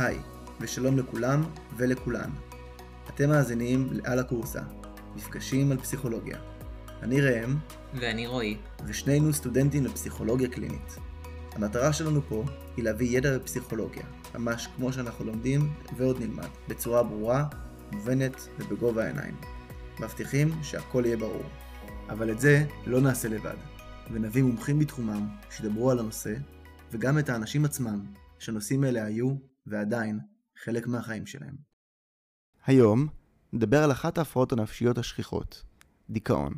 היי, ושלום לכולם ולכולן. אתם מאזינים ל"על הקורסה", מפגשים על פסיכולוגיה. אני ראם, ואני רועי. ושנינו סטודנטים לפסיכולוגיה קלינית. המטרה שלנו פה היא להביא ידע בפסיכולוגיה, ממש כמו שאנחנו לומדים ועוד נלמד, בצורה ברורה, מובנת ובגובה העיניים. מבטיחים שהכל יהיה ברור. אבל את זה לא נעשה לבד, ונביא מומחים בתחומם שידברו על הנושא, וגם את האנשים עצמם, שנושאים אלה היו, ועדיין, חלק מהחיים שלהם. היום נדבר על אחת ההפרעות הנפשיות השכיחות, דיכאון.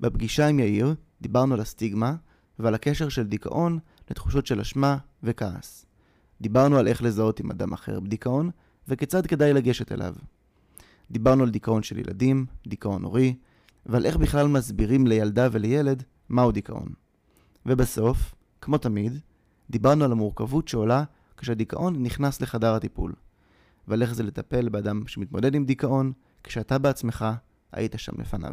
בפגישה עם יאיר דיברנו על הסטיגמה ועל הקשר של דיכאון לתחושות של אשמה וכעס. דיברנו על איך לזהות עם אדם אחר בדיכאון וכיצד כדאי לגשת אליו. דיברנו על דיכאון של ילדים, דיכאון הורי, ועל איך בכלל מסבירים לילדה ולילד מהו דיכאון. ובסוף, כמו תמיד, דיברנו על המורכבות שעולה כשהדיכאון נכנס לחדר הטיפול, ועל איך זה לטפל באדם שמתמודד עם דיכאון, כשאתה בעצמך היית שם לפניו.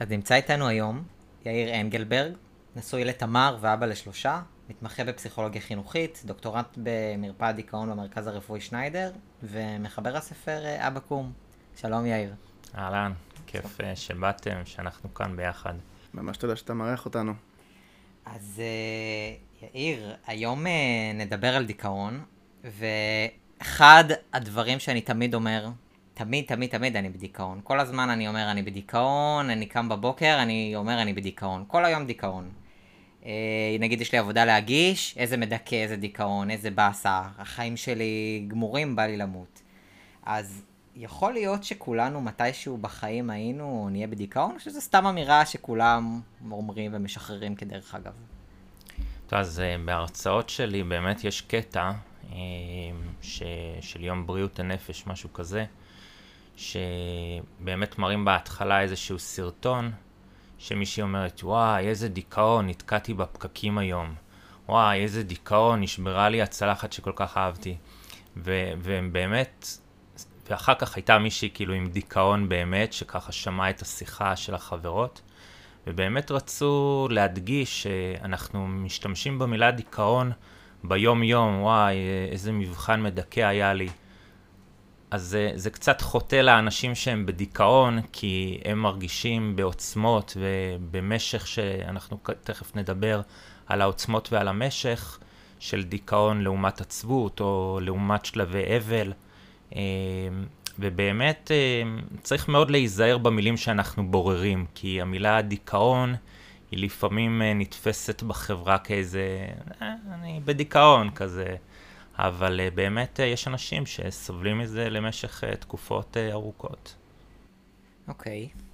אז נמצא איתנו היום יאיר אנגלברג, נשוי לתמר ואבא לשלושה, מתמחה בפסיכולוגיה חינוכית, דוקטורט במרפאת דיכאון במרכז הרפואי שניידר, ומחבר הספר אה, אבא קום. שלום יאיר. אהלן, כיף אה, שבאתם, שאנחנו כאן ביחד. ממש תודה שאתה מארח אותנו. אז uh, יאיר, היום uh, נדבר על דיכאון, ואחד הדברים שאני תמיד אומר, תמיד, תמיד, תמיד אני בדיכאון. כל הזמן אני אומר אני בדיכאון, אני קם בבוקר, אני אומר אני בדיכאון. כל היום דיכאון. Uh, נגיד יש לי עבודה להגיש, איזה מדכא, איזה דיכאון, איזה באסה, החיים שלי גמורים, בא לי למות. אז יכול להיות שכולנו מתישהו בחיים היינו נהיה בדיכאון, או שזו סתם אמירה שכולם אומרים ומשחררים כדרך אגב? אז uh, בהרצאות שלי באמת יש קטע uh, ש... של יום בריאות הנפש, משהו כזה, שבאמת מראים בהתחלה איזשהו סרטון, שמישהי אומרת, וואי, איזה דיכאון, נתקעתי בפקקים היום. וואי, איזה דיכאון, נשברה לי הצלחת שכל כך אהבתי. ו- והם באמת, ואחר כך הייתה מישהי כאילו עם דיכאון באמת, שככה שמעה את השיחה של החברות, ובאמת רצו להדגיש שאנחנו משתמשים במילה דיכאון ביום-יום, וואי, איזה מבחן מדכא היה לי. אז זה, זה קצת חוטא לאנשים שהם בדיכאון, כי הם מרגישים בעוצמות ובמשך שאנחנו תכף נדבר על העוצמות ועל המשך של דיכאון לעומת עצבות או לעומת שלבי אבל. אה, ובאמת אה, צריך מאוד להיזהר במילים שאנחנו בוררים, כי המילה דיכאון היא לפעמים אה, נתפסת בחברה כאיזה, אני בדיכאון כזה. אבל באמת יש אנשים שסובלים מזה למשך תקופות ארוכות. אוקיי. Okay.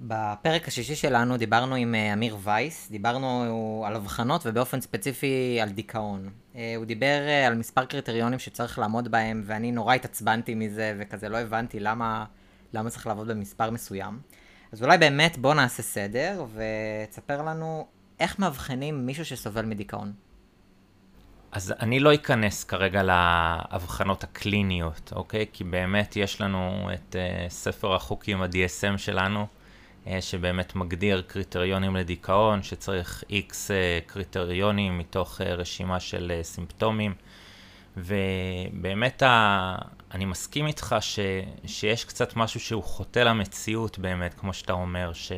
בפרק השישי שלנו דיברנו עם uh, אמיר וייס, דיברנו על אבחנות ובאופן ספציפי על דיכאון. Uh, הוא דיבר uh, על מספר קריטריונים שצריך לעמוד בהם, ואני נורא התעצבנתי מזה, וכזה לא הבנתי למה, למה צריך לעבוד במספר מסוים. אז אולי באמת בוא נעשה סדר, ותספר לנו איך מאבחנים מישהו שסובל מדיכאון. אז אני לא אכנס כרגע להבחנות הקליניות, אוקיי? כי באמת יש לנו את uh, ספר החוקים ה-DSM שלנו, שבאמת מגדיר קריטריונים לדיכאון, שצריך X uh, קריטריונים מתוך uh, רשימה של סימפטומים. ובאמת ה... אני מסכים איתך ש... שיש קצת משהו שהוא חוטא למציאות באמת, כמו שאתה אומר, ש...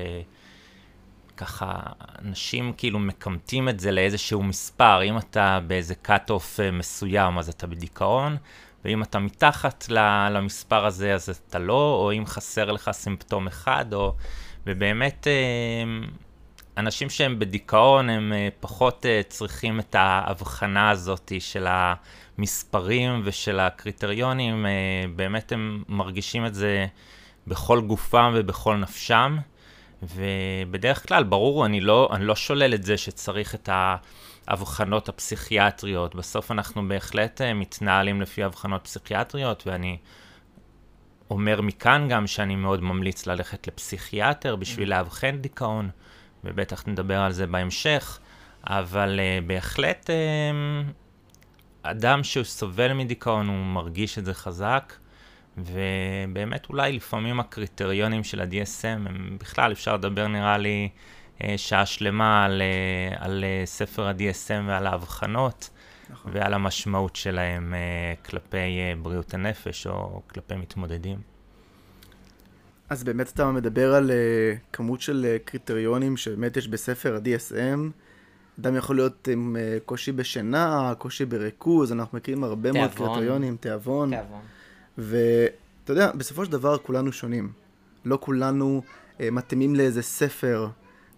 ככה, אנשים כאילו מקמטים את זה לאיזשהו מספר, אם אתה באיזה cut-off אה, מסוים אז אתה בדיכאון, ואם אתה מתחת למספר הזה אז אתה לא, או אם חסר לך סימפטום אחד, או... ובאמת, אה, אנשים שהם בדיכאון הם אה, פחות צריכים את ההבחנה הזאת של המספרים ושל הקריטריונים, באמת הם מרגישים את זה בכל גופם ובכל נפשם. ובדרך כלל, ברור, אני לא, אני לא שולל את זה שצריך את האבחנות הפסיכיאטריות. בסוף אנחנו בהחלט אה, מתנהלים לפי אבחנות פסיכיאטריות, ואני אומר מכאן גם שאני מאוד ממליץ ללכת לפסיכיאטר בשביל mm. לאבחן דיכאון, ובטח נדבר על זה בהמשך, אבל uh, בהחלט uh, אדם שסובל מדיכאון, הוא מרגיש את זה חזק. ובאמת אולי לפעמים הקריטריונים של ה-DSM, הם בכלל אפשר לדבר נראה לי אה, שעה שלמה על, אה, על אה, ספר ה-DSM ועל ההבחנות, נכון. ועל המשמעות שלהם uh, כלפי uh, בריאות הנפש או כלפי מתמודדים. אז באמת אתה מדבר על uh, כמות של uh, קריטריונים שבאמת יש בספר ה-DSM. אדם יכול להיות עם uh, קושי בשינה, קושי בריכוז, אנחנו מכירים הרבה תיאבון. מאוד קריטריונים, תיאבון. תיאבון. ואתה יודע, בסופו של דבר כולנו שונים. לא כולנו uh, מתאימים לאיזה ספר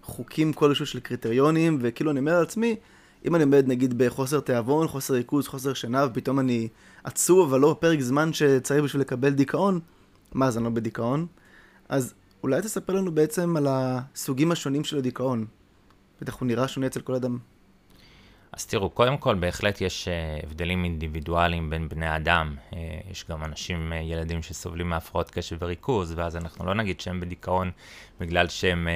חוקים כלשהו של קריטריונים, וכאילו אני אומר לעצמי, אם אני עומד נגיד בחוסר תיאבון, חוסר ריכוז, חוסר שינה, ופתאום אני עצוב, אבל לא בפרק זמן שצריך בשביל לקבל דיכאון, מה, אז אני לא בדיכאון? אז אולי תספר לנו בעצם על הסוגים השונים של הדיכאון. בטח הוא נראה שונה אצל כל אדם. אז תראו, קודם כל בהחלט יש uh, הבדלים אינדיבידואליים בין בני אדם. Uh, יש גם אנשים, uh, ילדים שסובלים מהפרעות קשב וריכוז, ואז אנחנו לא נגיד שהם בדיכאון בגלל שהם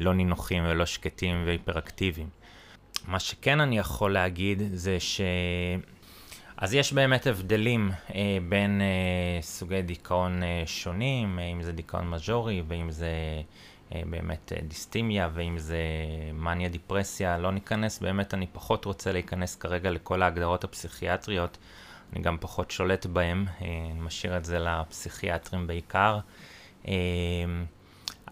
לא נינוחים ולא שקטים והיפראקטיביים. מה שכן אני יכול להגיד זה ש... אז יש באמת הבדלים אה, בין אה, סוגי דיכאון אה, שונים, אה, אם זה דיכאון מז'ורי ואם זה אה, באמת אה, דיסטימיה ואם זה מניה דיפרסיה, לא ניכנס, באמת אני פחות רוצה להיכנס כרגע לכל ההגדרות הפסיכיאטריות, אני גם פחות שולט בהם, אה, אני משאיר את זה לפסיכיאטרים בעיקר. אה,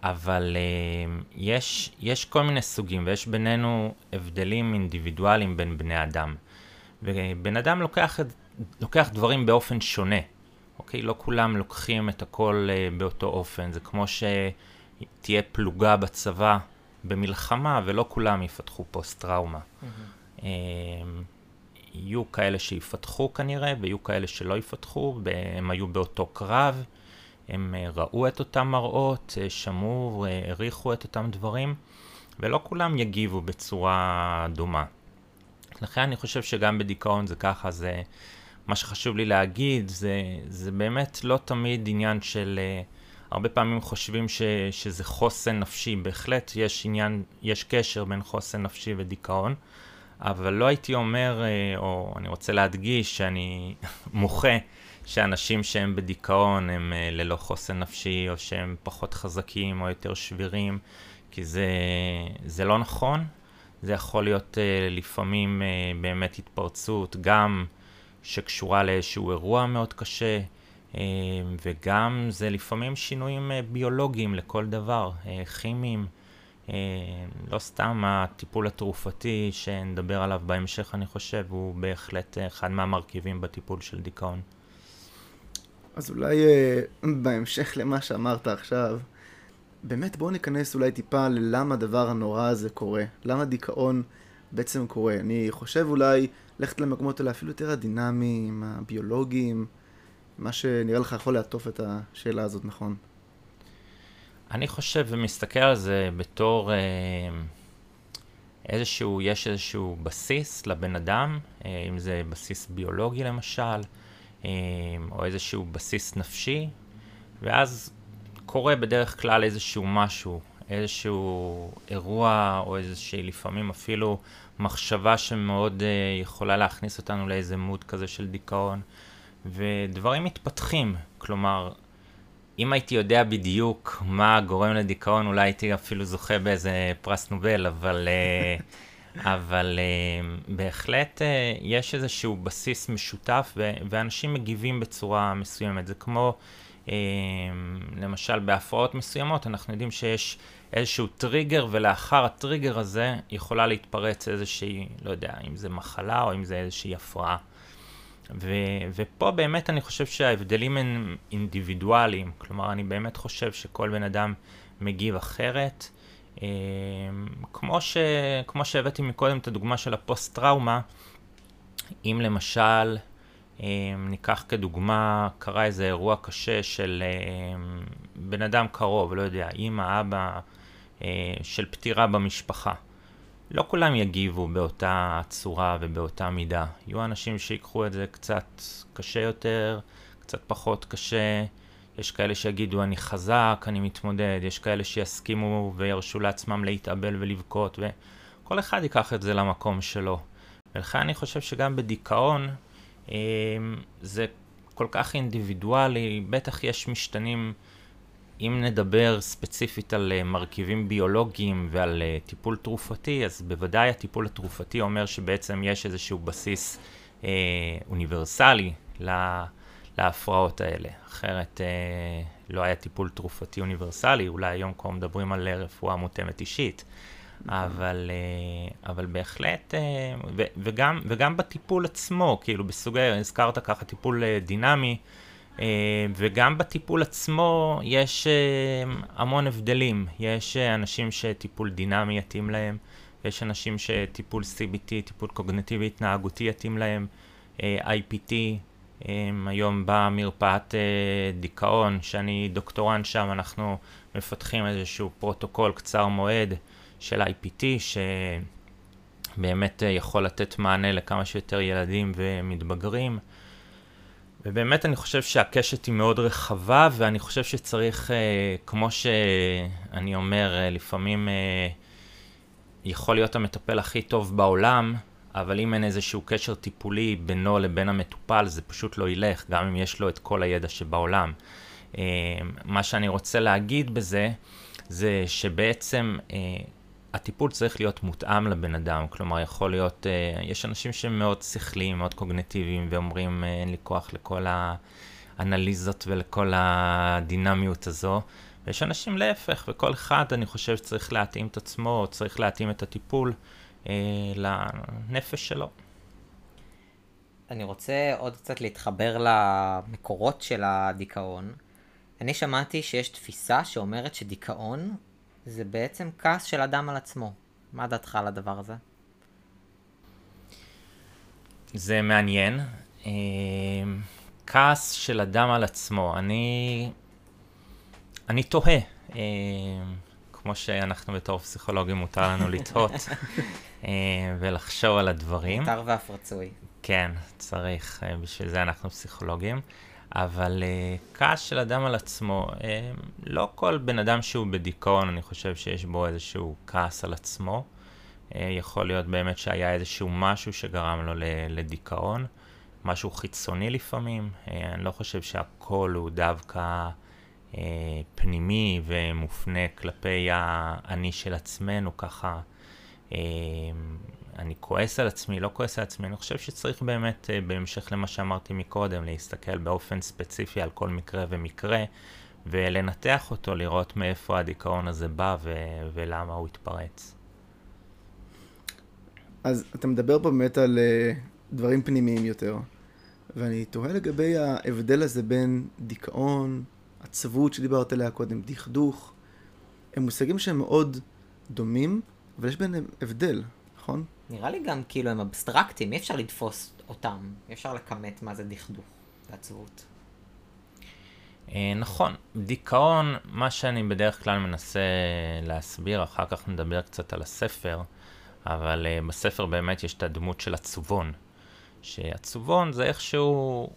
אבל uh, יש, יש כל מיני סוגים, ויש בינינו הבדלים אינדיבידואליים בין בני אדם. ובן אדם לוקח, לוקח דברים באופן שונה, אוקיי? לא כולם לוקחים את הכל uh, באותו אופן. זה כמו שתהיה פלוגה בצבא במלחמה, ולא כולם יפתחו פוסט-טראומה. Mm-hmm. Uh, יהיו כאלה שיפתחו כנראה, ויהיו כאלה שלא יפתחו, הם היו באותו קרב. הם אה, ראו את אותם מראות, אה, שמעו, אה, העריכו את אותם דברים, ולא כולם יגיבו בצורה דומה. לכן אני חושב שגם בדיכאון זה ככה, זה... מה שחשוב לי להגיד, זה, זה באמת לא תמיד עניין של... הרבה פעמים חושבים ש, שזה חוסן נפשי, בהחלט יש עניין, יש קשר בין חוסן נפשי ודיכאון, אבל לא הייתי אומר, או אני רוצה להדגיש שאני מוחה שאנשים שהם בדיכאון הם uh, ללא חוסן נפשי, או שהם פחות חזקים, או יותר שבירים, כי זה, זה לא נכון. זה יכול להיות uh, לפעמים uh, באמת התפרצות, גם שקשורה לאיזשהו אירוע מאוד קשה, וגם זה לפעמים שינויים ביולוגיים לכל דבר, כימיים. לא סתם הטיפול התרופתי שנדבר עליו בהמשך, אני חושב, הוא בהחלט אחד מהמרכיבים בטיפול של דיכאון. אז אולי אה, בהמשך למה שאמרת עכשיו, באמת בואו ניכנס אולי טיפה ללמה הדבר הנורא הזה קורה. למה דיכאון בעצם קורה. אני חושב אולי ללכת למקומות האלה אפילו יותר הדינמיים, הביולוגיים, מה שנראה לך יכול לעטוף את השאלה הזאת, נכון? אני חושב ומסתכל על זה בתור אה, איזשהו, יש איזשהו בסיס לבן אדם, אה, אם זה בסיס ביולוגי למשל, או איזשהו בסיס נפשי, ואז קורה בדרך כלל איזשהו משהו, איזשהו אירוע, או איזושהי לפעמים אפילו מחשבה שמאוד uh, יכולה להכניס אותנו לאיזה מוד כזה של דיכאון, ודברים מתפתחים, כלומר, אם הייתי יודע בדיוק מה גורם לדיכאון, אולי הייתי אפילו זוכה באיזה פרס נובל, אבל... Uh, אבל uh, בהחלט uh, יש איזשהו בסיס משותף ו- ואנשים מגיבים בצורה מסוימת. זה כמו, uh, למשל בהפרעות מסוימות, אנחנו יודעים שיש איזשהו טריגר, ולאחר הטריגר הזה יכולה להתפרץ איזושהי, לא יודע, אם זה מחלה או אם זה איזושהי הפרעה. ו- ופה באמת אני חושב שההבדלים הם אינדיבידואליים, כלומר אני באמת חושב שכל בן אדם מגיב אחרת. אמ, כמו, ש, כמו שהבאתי מקודם את הדוגמה של הפוסט-טראומה, אם למשל אמ, ניקח כדוגמה, קרה איזה אירוע קשה של אמ, בן אדם קרוב, לא יודע, אימא, אבא, אה, של פטירה במשפחה. לא כולם יגיבו באותה צורה ובאותה מידה. יהיו אנשים שיקחו את זה קצת קשה יותר, קצת פחות קשה. יש כאלה שיגידו אני חזק, אני מתמודד, יש כאלה שיסכימו וירשו לעצמם להתאבל ולבכות, וכל אחד ייקח את זה למקום שלו. ולכן אני חושב שגם בדיכאון אה, זה כל כך אינדיבידואלי, בטח יש משתנים אם נדבר ספציפית על uh, מרכיבים ביולוגיים ועל uh, טיפול תרופתי, אז בוודאי הטיפול התרופתי אומר שבעצם יש איזשהו בסיס uh, אוניברסלי לה, להפרעות האלה. אחרת uh, לא היה טיפול תרופתי אוניברסלי, אולי היום כבר מדברים על רפואה מותאמת אישית. אבל, אבל בהחלט, ו, וגם, וגם בטיפול עצמו, כאילו בסוג, הזכרת ככה טיפול דינמי, אה, וגם בטיפול עצמו יש אה, המון הבדלים. יש אה, אנשים שטיפול דינמי יתאים להם, יש אנשים שטיפול CBT, טיפול קוגנטיבי התנהגותי יתאים להם, IPT, היום במרפאת דיכאון, שאני דוקטורנט שם, אנחנו מפתחים איזשהו פרוטוקול קצר מועד של IPT, שבאמת יכול לתת מענה לכמה שיותר ילדים ומתבגרים. ובאמת אני חושב שהקשת היא מאוד רחבה, ואני חושב שצריך, אה, כמו שאני אומר, אה, לפעמים אה, יכול להיות המטפל הכי טוב בעולם, אבל אם אין איזשהו קשר טיפולי בינו לבין המטופל, זה פשוט לא ילך, גם אם יש לו את כל הידע שבעולם. אה, מה שאני רוצה להגיד בזה, זה שבעצם אה, הטיפול צריך להיות מותאם לבן אדם, כלומר יכול להיות, uh, יש אנשים שהם מאוד שכליים, מאוד קוגנטיביים, ואומרים אין לי כוח לכל האנליזות ולכל הדינמיות הזו, ויש אנשים להפך, וכל אחד אני חושב צריך להתאים את עצמו, צריך להתאים את הטיפול. uh, לנפש שלו. אני רוצה עוד קצת להתחבר למקורות של הדיכאון. אני שמעתי שיש תפיסה שאומרת שדיכאון זה בעצם כעס של אדם על עצמו. מה דעתך על הדבר הזה? זה מעניין. אה, כעס של אדם על עצמו. אני... אני תוהה. אה, כמו שאנחנו בתור פסיכולוגים מותר לנו לתהות אה, ולחשוב על הדברים. מותר ואף רצוי. כן, צריך, בשביל זה אנחנו פסיכולוגים. אבל uh, כעס של אדם על עצמו, uh, לא כל בן אדם שהוא בדיכאון, אני חושב שיש בו איזשהו כעס על עצמו. Uh, יכול להיות באמת שהיה איזשהו משהו שגרם לו לדיכאון, משהו חיצוני לפעמים. Uh, אני לא חושב שהכל הוא דווקא uh, פנימי ומופנה כלפי האני של עצמנו, ככה אני כועס על עצמי, לא כועס על עצמי, אני חושב שצריך באמת, אה, בהמשך למה שאמרתי מקודם, להסתכל באופן ספציפי על כל מקרה ומקרה, ולנתח אותו, לראות מאיפה הדיכאון הזה בא ו- ולמה הוא התפרץ. אז אתה מדבר פה באמת על uh, דברים פנימיים יותר, ואני תוהה לגבי ההבדל הזה בין דיכאון, עצבות שדיברת עליה קודם, דכדוך, הם מושגים שהם מאוד דומים, אבל יש ביניהם הבדל, נכון? נראה לי גם כאילו הם אבסטרקטים, אי אפשר לתפוס אותם, אי אפשר לכמת מה זה דכדוך ועצבות. אה, נכון, דיכאון, מה שאני בדרך כלל מנסה להסביר, אחר כך נדבר קצת על הספר, אבל uh, בספר באמת יש את הדמות של עצובון, שעצובון זה איכשהו,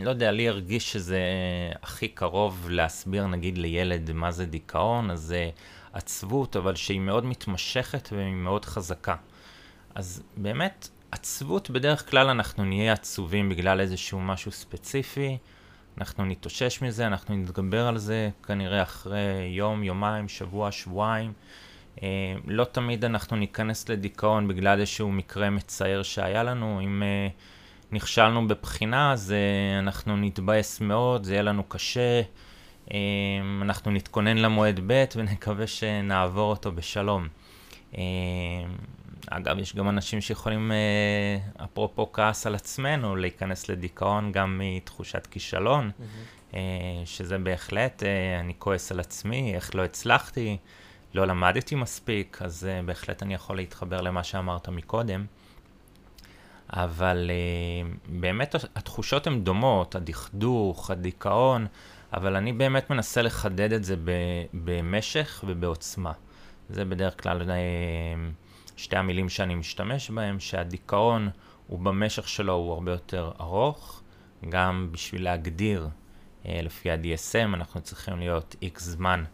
לא יודע, לי הרגיש שזה הכי קרוב להסביר נגיד לילד מה זה דיכאון, אז עצבות, אבל שהיא מאוד מתמשכת והיא מאוד חזקה. אז באמת, עצבות בדרך כלל אנחנו נהיה עצובים בגלל איזשהו משהו ספציפי, אנחנו נתאושש מזה, אנחנו נתגבר על זה כנראה אחרי יום, יומיים, שבוע, שבועיים. אה, לא תמיד אנחנו ניכנס לדיכאון בגלל איזשהו מקרה מצער שהיה לנו. אם אה, נכשלנו בבחינה, אז אה, אנחנו נתבאס מאוד, זה יהיה לנו קשה. אה, אנחנו נתכונן למועד ב' ונקווה שנעבור אותו בשלום. אה, אגב, יש גם אנשים שיכולים, אה, אפרופו כעס על עצמנו, להיכנס לדיכאון גם מתחושת כישלון, mm-hmm. שזה בהחלט, אה, אני כועס על עצמי, איך לא הצלחתי, לא למדתי מספיק, אז בהחלט אני יכול להתחבר למה שאמרת מקודם. אבל באמת התחושות הן דומות, הדכדוך, הדיכאון, אבל אני באמת מנסה לחדד את זה במשך ובעוצמה. זה בדרך כלל שתי המילים שאני משתמש בהן, שהדיכאון הוא במשך שלו הוא הרבה יותר ארוך, גם בשביל להגדיר אה, לפי ה-DSM אנחנו צריכים להיות איקס זמן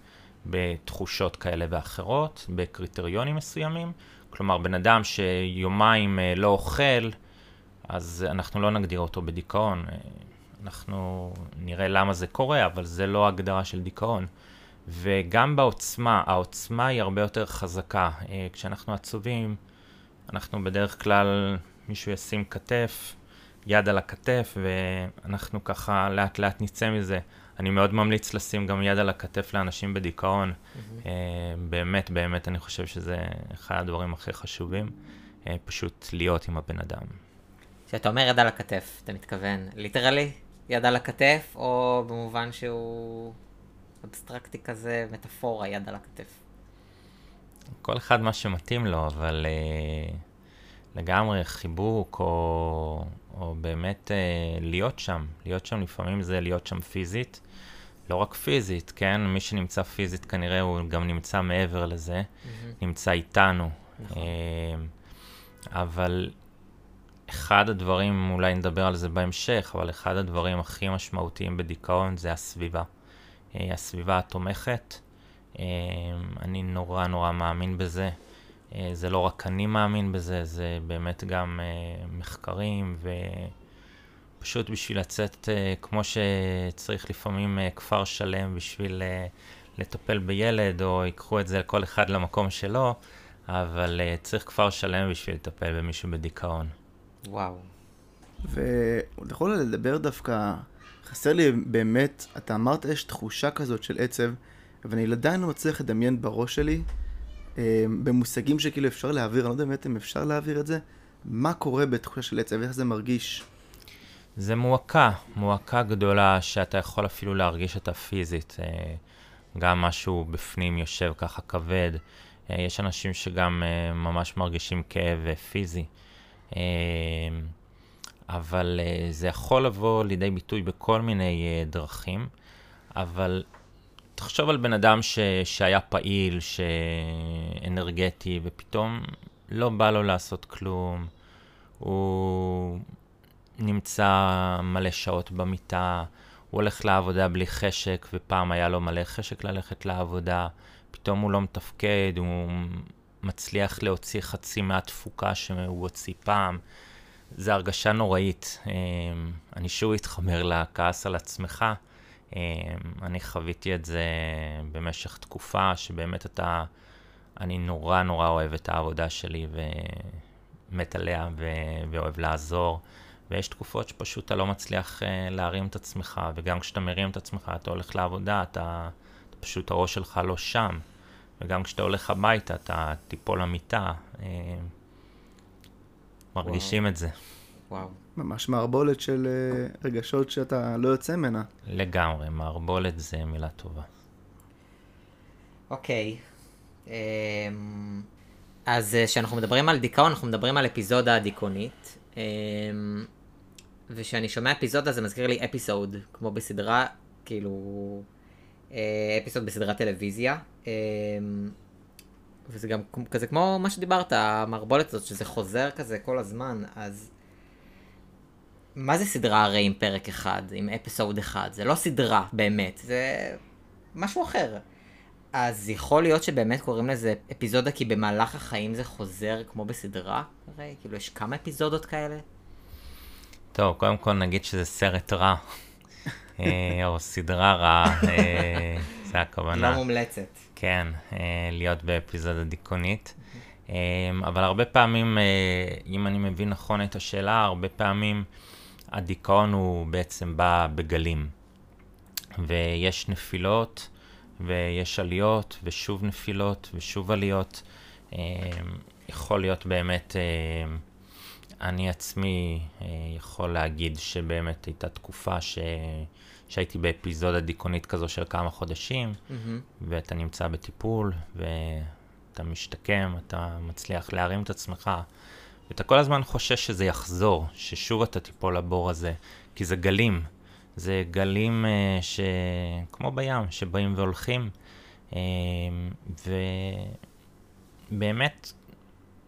בתחושות כאלה ואחרות, בקריטריונים מסוימים. כלומר, בן אדם שיומיים אה, לא אוכל, אז אנחנו לא נגדיר אותו בדיכאון. אנחנו נראה למה זה קורה, אבל זה לא הגדרה של דיכאון. וגם בעוצמה, העוצמה היא הרבה יותר חזקה. אה, כשאנחנו עצובים, אנחנו בדרך כלל, מישהו ישים כתף, יד על הכתף, ואנחנו ככה לאט לאט נצא מזה. אני מאוד ממליץ לשים גם יד על הכתף לאנשים בדיכאון. Mm-hmm. באמת, באמת, אני חושב שזה אחד הדברים הכי חשובים, אה, פשוט להיות עם הבן אדם. כשאתה אומר יד על הכתף, אתה מתכוון ליטרלי יד על הכתף, או במובן שהוא אבסטרקטי כזה, מטאפורה, יד על הכתף? כל אחד מה שמתאים לו, אבל uh, לגמרי חיבוק, או, או באמת uh, להיות שם. להיות שם לפעמים זה להיות שם פיזית. לא רק פיזית, כן? מי שנמצא פיזית כנראה הוא גם נמצא מעבר לזה, mm-hmm. נמצא איתנו. נכון. Uh, אבל אחד הדברים, אולי נדבר על זה בהמשך, אבל אחד הדברים הכי משמעותיים בדיכאון זה הסביבה. אה, הסביבה התומכת. אה, אני נורא נורא מאמין בזה. אה, זה לא רק אני מאמין בזה, זה באמת גם מחקרים ופשוט בשביל לצאת, כמו שצריך לפעמים כפר שלם בשביל לטפל בילד, או ייקחו את זה כל אחד למקום שלו, אבל צריך כפר שלם בשביל לטפל במישהו בדיכאון. וואו. ואתה יכול לדבר דווקא, חסר לי באמת, אתה אמרת יש תחושה כזאת של עצב, ואני עדיין לא מצליח לדמיין בראש שלי, אה, במושגים שכאילו אפשר להעביר, אני לא יודע באמת אם אפשר להעביר את זה, מה קורה בתחושה של עצב, איך זה מרגיש? זה מועקה, מועקה גדולה שאתה יכול אפילו להרגיש אותה פיזית. אה, גם משהו בפנים יושב ככה כבד. אה, יש אנשים שגם ממש מרגישים כאב פיזי. אמ, אבל אה, זה יכול לבוא לידי ביטוי בכל מיני אה, דרכים, אבל תחשוב על בן אדם ש, שהיה פעיל, שאנרגטי, ופתאום לא בא לו לעשות כלום, הוא נמצא מלא שעות במיטה, הוא הולך לעבודה בלי חשק, ופעם היה לו מלא חשק ללכת לעבודה, פתאום הוא לא מתפקד, הוא מצליח להוציא חצי מהתפוקה שהוא הוציא פעם. זו הרגשה נוראית. אמ, אני שוב אתחבר לכעס על עצמך. אמ, אני חוויתי את זה במשך תקופה שבאמת אתה, אני נורא נורא אוהב את העבודה שלי ומת עליה ו- ואוהב לעזור. ויש תקופות שפשוט אתה לא מצליח uh, להרים את עצמך, וגם כשאתה מרים את עצמך, אתה הולך לעבודה, אתה, אתה פשוט הראש שלך לא שם. וגם כשאתה הולך הביתה, אתה תיפול למיטה. אה, מרגישים וואו. את זה. וואו. ממש מערבולת של אה, רגשות שאתה לא יוצא ממנה. לגמרי, מערבולת זה מילה טובה. אוקיי. אמ, אז אה, כשאנחנו מדברים על דיכאון, אנחנו מדברים על אפיזודה דיכאונית. אמ, וכשאני שומע אפיזודה זה מזכיר לי אפיסוד, כמו בסדרה, כאילו... אפיסוד בסדרת טלוויזיה. אמ, וזה גם כזה כמו מה שדיברת, המערבולת הזאת, שזה חוזר כזה כל הזמן, אז... מה זה סדרה הרי עם פרק אחד, עם אפיסוד אחד? זה לא סדרה, באמת, זה משהו אחר. אז יכול להיות שבאמת קוראים לזה אפיזודה כי במהלך החיים זה חוזר כמו בסדרה? הרי, כאילו, יש כמה אפיזודות כאלה? טוב, קודם כל נגיד שזה סרט רע. אה, או סדרה רעה, אה, זה הכוונה. לא מומלצת. כן, אה, להיות באפיזודה דיכאונית. אבל הרבה פעמים, אם אני מבין נכון את השאלה, הרבה פעמים הדיכאון הוא בעצם בא בגלים. ויש נפילות, ויש עליות, ושוב נפילות, ושוב עליות. יכול להיות באמת... אני עצמי אה, יכול להגיד שבאמת הייתה תקופה ש... שהייתי באפיזודה דיכאונית כזו של כמה חודשים, mm-hmm. ואתה נמצא בטיפול, ואתה משתקם, אתה מצליח להרים את עצמך, ואתה כל הזמן חושש שזה יחזור, ששוב אתה תיפול לבור הזה, כי זה גלים. זה גלים uh, ש... כמו בים, שבאים והולכים, uh, ובאמת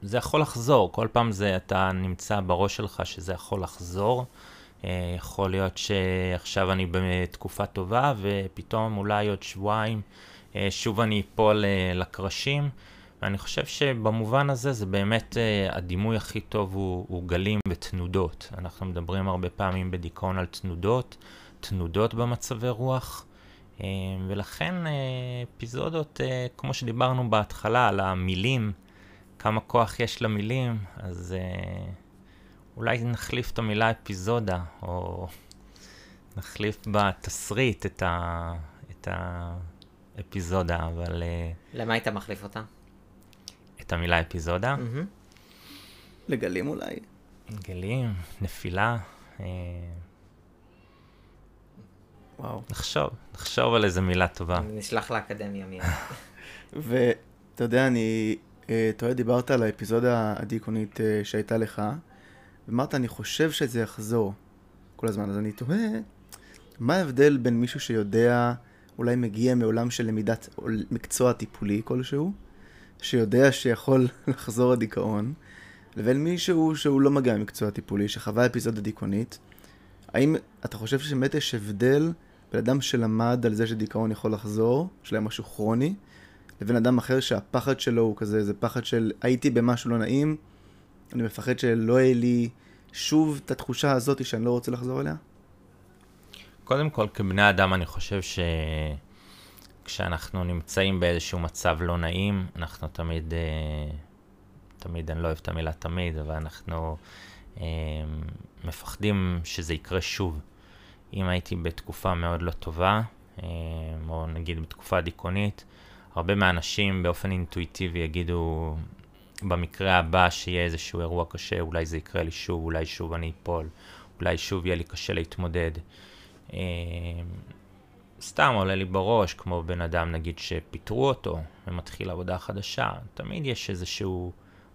זה יכול לחזור, כל פעם זה, אתה נמצא בראש שלך שזה יכול לחזור. אה, יכול להיות שעכשיו אני בתקופה טובה, ופתאום אולי עוד שבועיים אה, שוב אני אפול אה, לקרשים, ואני חושב שבמובן הזה זה באמת הדימוי הכי טוב הוא, הוא גלים ותנודות. אנחנו מדברים הרבה פעמים בדיכאון על תנודות, תנודות במצבי רוח, ולכן אפיזודות, כמו שדיברנו בהתחלה, על המילים, כמה כוח יש למילים, אז אולי נחליף את המילה אפיזודה, או נחליף בתסריט את, ה, את האפיזודה, אבל... Uh, למה היית מחליף אותה? את המילה אפיזודה. מהמם. לגלים אולי. גלים, נפילה. אה, וואו. נחשוב, נחשוב על איזה מילה טובה. נשלח לאקדמיה מיד. ואתה יודע, אני אה, תוהה, דיברת על האפיזודה הדיכאונית אה, שהייתה לך, ואמרת, אני חושב שזה יחזור כל הזמן, אז אני תוהה, מה ההבדל בין מישהו שיודע, אולי מגיע מעולם של למידת מקצוע טיפולי כלשהו, שיודע שיכול לחזור הדיכאון, לבין מישהו שהוא לא מגיע ממקצוע טיפולי, שחווה אפיזודה דיכאונית, האם אתה חושב שבאמת יש הבדל בין אדם שלמד על זה שדיכאון יכול לחזור, שהיה משהו כרוני, לבין אדם אחר שהפחד שלו הוא כזה, זה פחד של הייתי במשהו לא נעים, אני מפחד שלא יהיה לי שוב את התחושה הזאת שאני לא רוצה לחזור אליה? קודם כל, כבני אדם, אני חושב שכשאנחנו נמצאים באיזשהו מצב לא נעים, אנחנו תמיד, אה, תמיד, אני לא אוהב את המילה תמיד, אבל אנחנו אה, מפחדים שזה יקרה שוב. אם הייתי בתקופה מאוד לא טובה, אה, או נגיד בתקופה דיכאונית, הרבה מהאנשים באופן אינטואיטיבי יגידו, במקרה הבא שיהיה איזשהו אירוע קשה, אולי זה יקרה לי שוב, אולי שוב אני אפול, אולי שוב יהיה לי קשה להתמודד. אה, סתם עולה לי בראש, כמו בן אדם נגיד שפיטרו אותו ומתחיל עבודה חדשה, תמיד יש איזשהו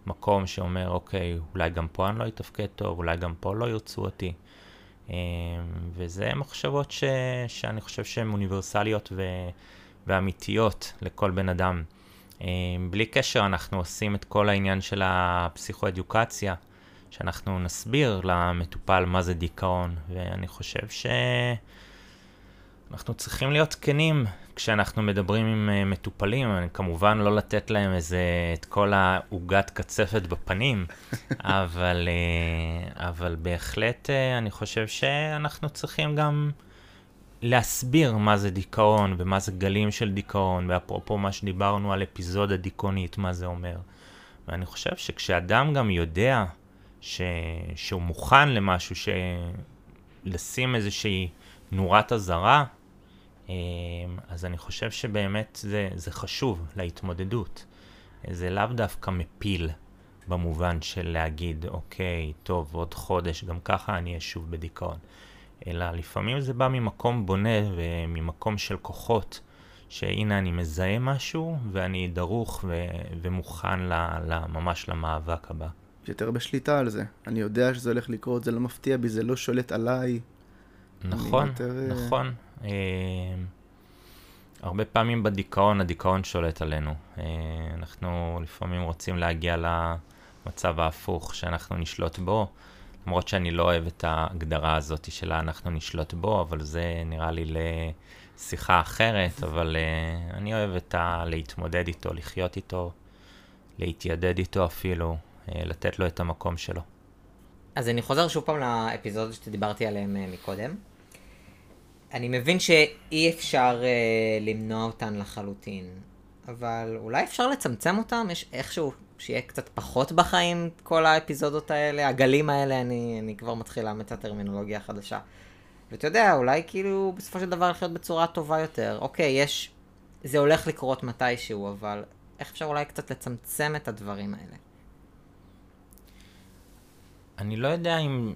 מקום שאומר, אוקיי, אולי גם פה אני לא אתפקד טוב, אולי גם פה לא ירצו אותי. אה, וזה מחשבות ש... שאני חושב שהן אוניברסליות ו... ואמיתיות לכל בן אדם. אה, בלי קשר, אנחנו עושים את כל העניין של הפסיכואדיוקציה, שאנחנו נסביר למטופל מה זה דיכאון, ואני חושב שאנחנו צריכים להיות כנים כשאנחנו מדברים עם אה, מטופלים, כמובן לא לתת להם איזה, את כל העוגת קצפת בפנים, אבל, אה, אבל בהחלט אה, אני חושב שאנחנו צריכים גם להסביר מה זה דיכאון ומה זה גלים של דיכאון, ואפרופו מה שדיברנו על אפיזודה דיכאונית, מה זה אומר. ואני חושב שכשאדם גם יודע ש... שהוא מוכן למשהו, ש... לשים איזושהי נורת אזהרה, אה, אז אני חושב שבאמת זה, זה חשוב להתמודדות. זה לאו דווקא מפיל במובן של להגיד, אוקיי, טוב, עוד חודש, גם ככה אני אהיה שוב בדיכאון. אלא לפעמים זה בא ממקום בונה וממקום של כוחות, שהנה אני מזהה משהו ואני דרוך ו- ומוכן ל- ל- ממש למאבק הבא. יותר בשליטה על זה. אני יודע שזה הולך לקרות, זה לא מפתיע בי, זה לא שולט עליי. נכון, יותר, אה, נכון. אה, הרבה פעמים בדיכאון, הדיכאון שולט עלינו. אה, אנחנו לפעמים רוצים להגיע למצב ההפוך, שאנחנו נשלוט בו, למרות שאני לא אוהב את ההגדרה הזאת של אנחנו נשלוט בו, אבל זה נראה לי לשיחה אחרת, אבל אה, אני אוהב את ה... להתמודד איתו, לחיות איתו, להתיידד איתו אפילו, אה, לתת לו את המקום שלו. אז אני חוזר שוב פעם לאפיזודות שדיברתי עליהן אה, מקודם. אני מבין שאי אפשר אה, למנוע אותן לחלוטין, אבל אולי אפשר לצמצם אותן? יש איכשהו שיהיה קצת פחות בחיים כל האפיזודות האלה, הגלים האלה, אני, אני כבר מתחיל לאמץ את הטרמינולוגיה החדשה. ואתה יודע, אולי כאילו בסופו של דבר לחיות בצורה טובה יותר. אוקיי, יש... זה הולך לקרות מתישהו, אבל איך אפשר אולי קצת לצמצם את הדברים האלה? אני לא יודע אם...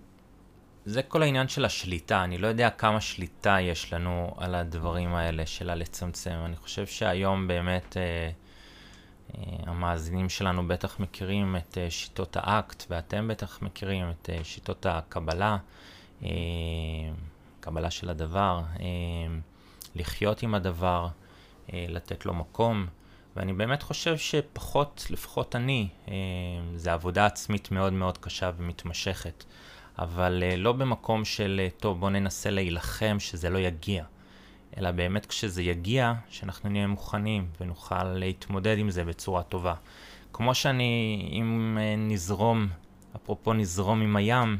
זה כל העניין של השליטה, אני לא יודע כמה שליטה יש לנו על הדברים האלה של הלצמצם. אני חושב שהיום באמת אה, המאזינים שלנו בטח מכירים את אה, שיטות האקט, ואתם בטח מכירים את אה, שיטות הקבלה, אה, קבלה של הדבר, אה, לחיות עם הדבר, אה, לתת לו מקום. ואני באמת חושב שפחות, לפחות אני, אה, זה עבודה עצמית מאוד מאוד קשה ומתמשכת. אבל אה, לא במקום של, אה, טוב, בוא ננסה להילחם שזה לא יגיע, אלא באמת כשזה יגיע, שאנחנו נהיה מוכנים ונוכל להתמודד עם זה בצורה טובה. כמו שאני, אם אה, נזרום, אפרופו נזרום עם הים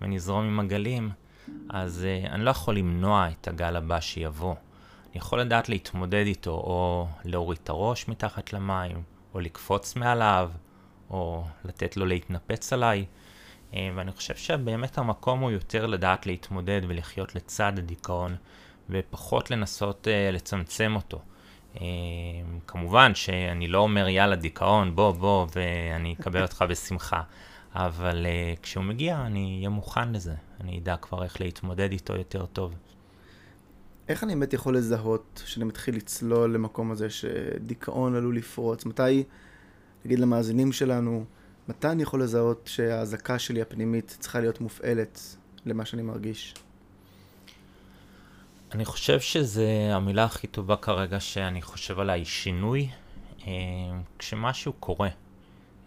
ונזרום עם הגלים, אז uh, אני לא יכול למנוע את הגל הבא שיבוא. אני יכול לדעת להתמודד איתו, או להוריד את הראש מתחת למים, או לקפוץ מעליו, או לתת לו להתנפץ עליי. Uh, ואני חושב שבאמת המקום הוא יותר לדעת להתמודד ולחיות לצד הדיכאון, ופחות לנסות uh, לצמצם אותו. Uh, כמובן שאני לא אומר יאללה דיכאון, בוא בוא ואני אקבל אותך בשמחה, אבל uh, כשהוא מגיע אני אהיה מוכן לזה, אני אדע כבר איך להתמודד איתו יותר טוב. איך אני באמת יכול לזהות שאני מתחיל לצלול למקום הזה שדיכאון עלול לפרוץ? מתי, נגיד למאזינים שלנו, מתי אני יכול לזהות שהאזעקה שלי הפנימית צריכה להיות מופעלת למה שאני מרגיש? אני חושב שזה המילה הכי טובה כרגע שאני חושב עליה היא שינוי. אה, כשמשהו קורה,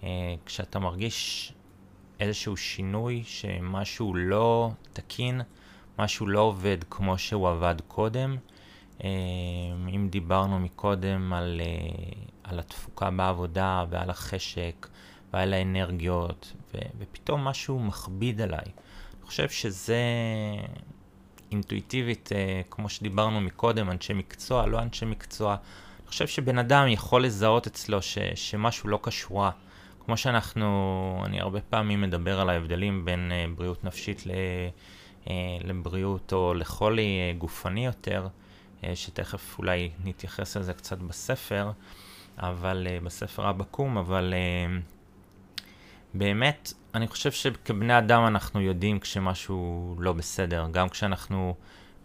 אה, כשאתה מרגיש איזשהו שינוי, שמשהו לא תקין, משהו לא עובד כמו שהוא עבד קודם. אה, אם דיברנו מקודם על, על התפוקה בעבודה ועל החשק ועל האנרגיות, ו, ופתאום משהו מכביד עליי. אני חושב שזה אינטואיטיבית, אה, כמו שדיברנו מקודם, אנשי מקצוע, לא אנשי מקצוע. אני חושב שבן אדם יכול לזהות אצלו ש, שמשהו לא כשורה. כמו שאנחנו, אני הרבה פעמים מדבר על ההבדלים בין uh, בריאות נפשית ל, uh, לבריאות או לחולי uh, גופני יותר, uh, שתכף אולי נתייחס לזה קצת בספר, אבל uh, בספר הבקום, אבל uh, באמת אני חושב שכבני אדם אנחנו יודעים כשמשהו לא בסדר, גם כשאנחנו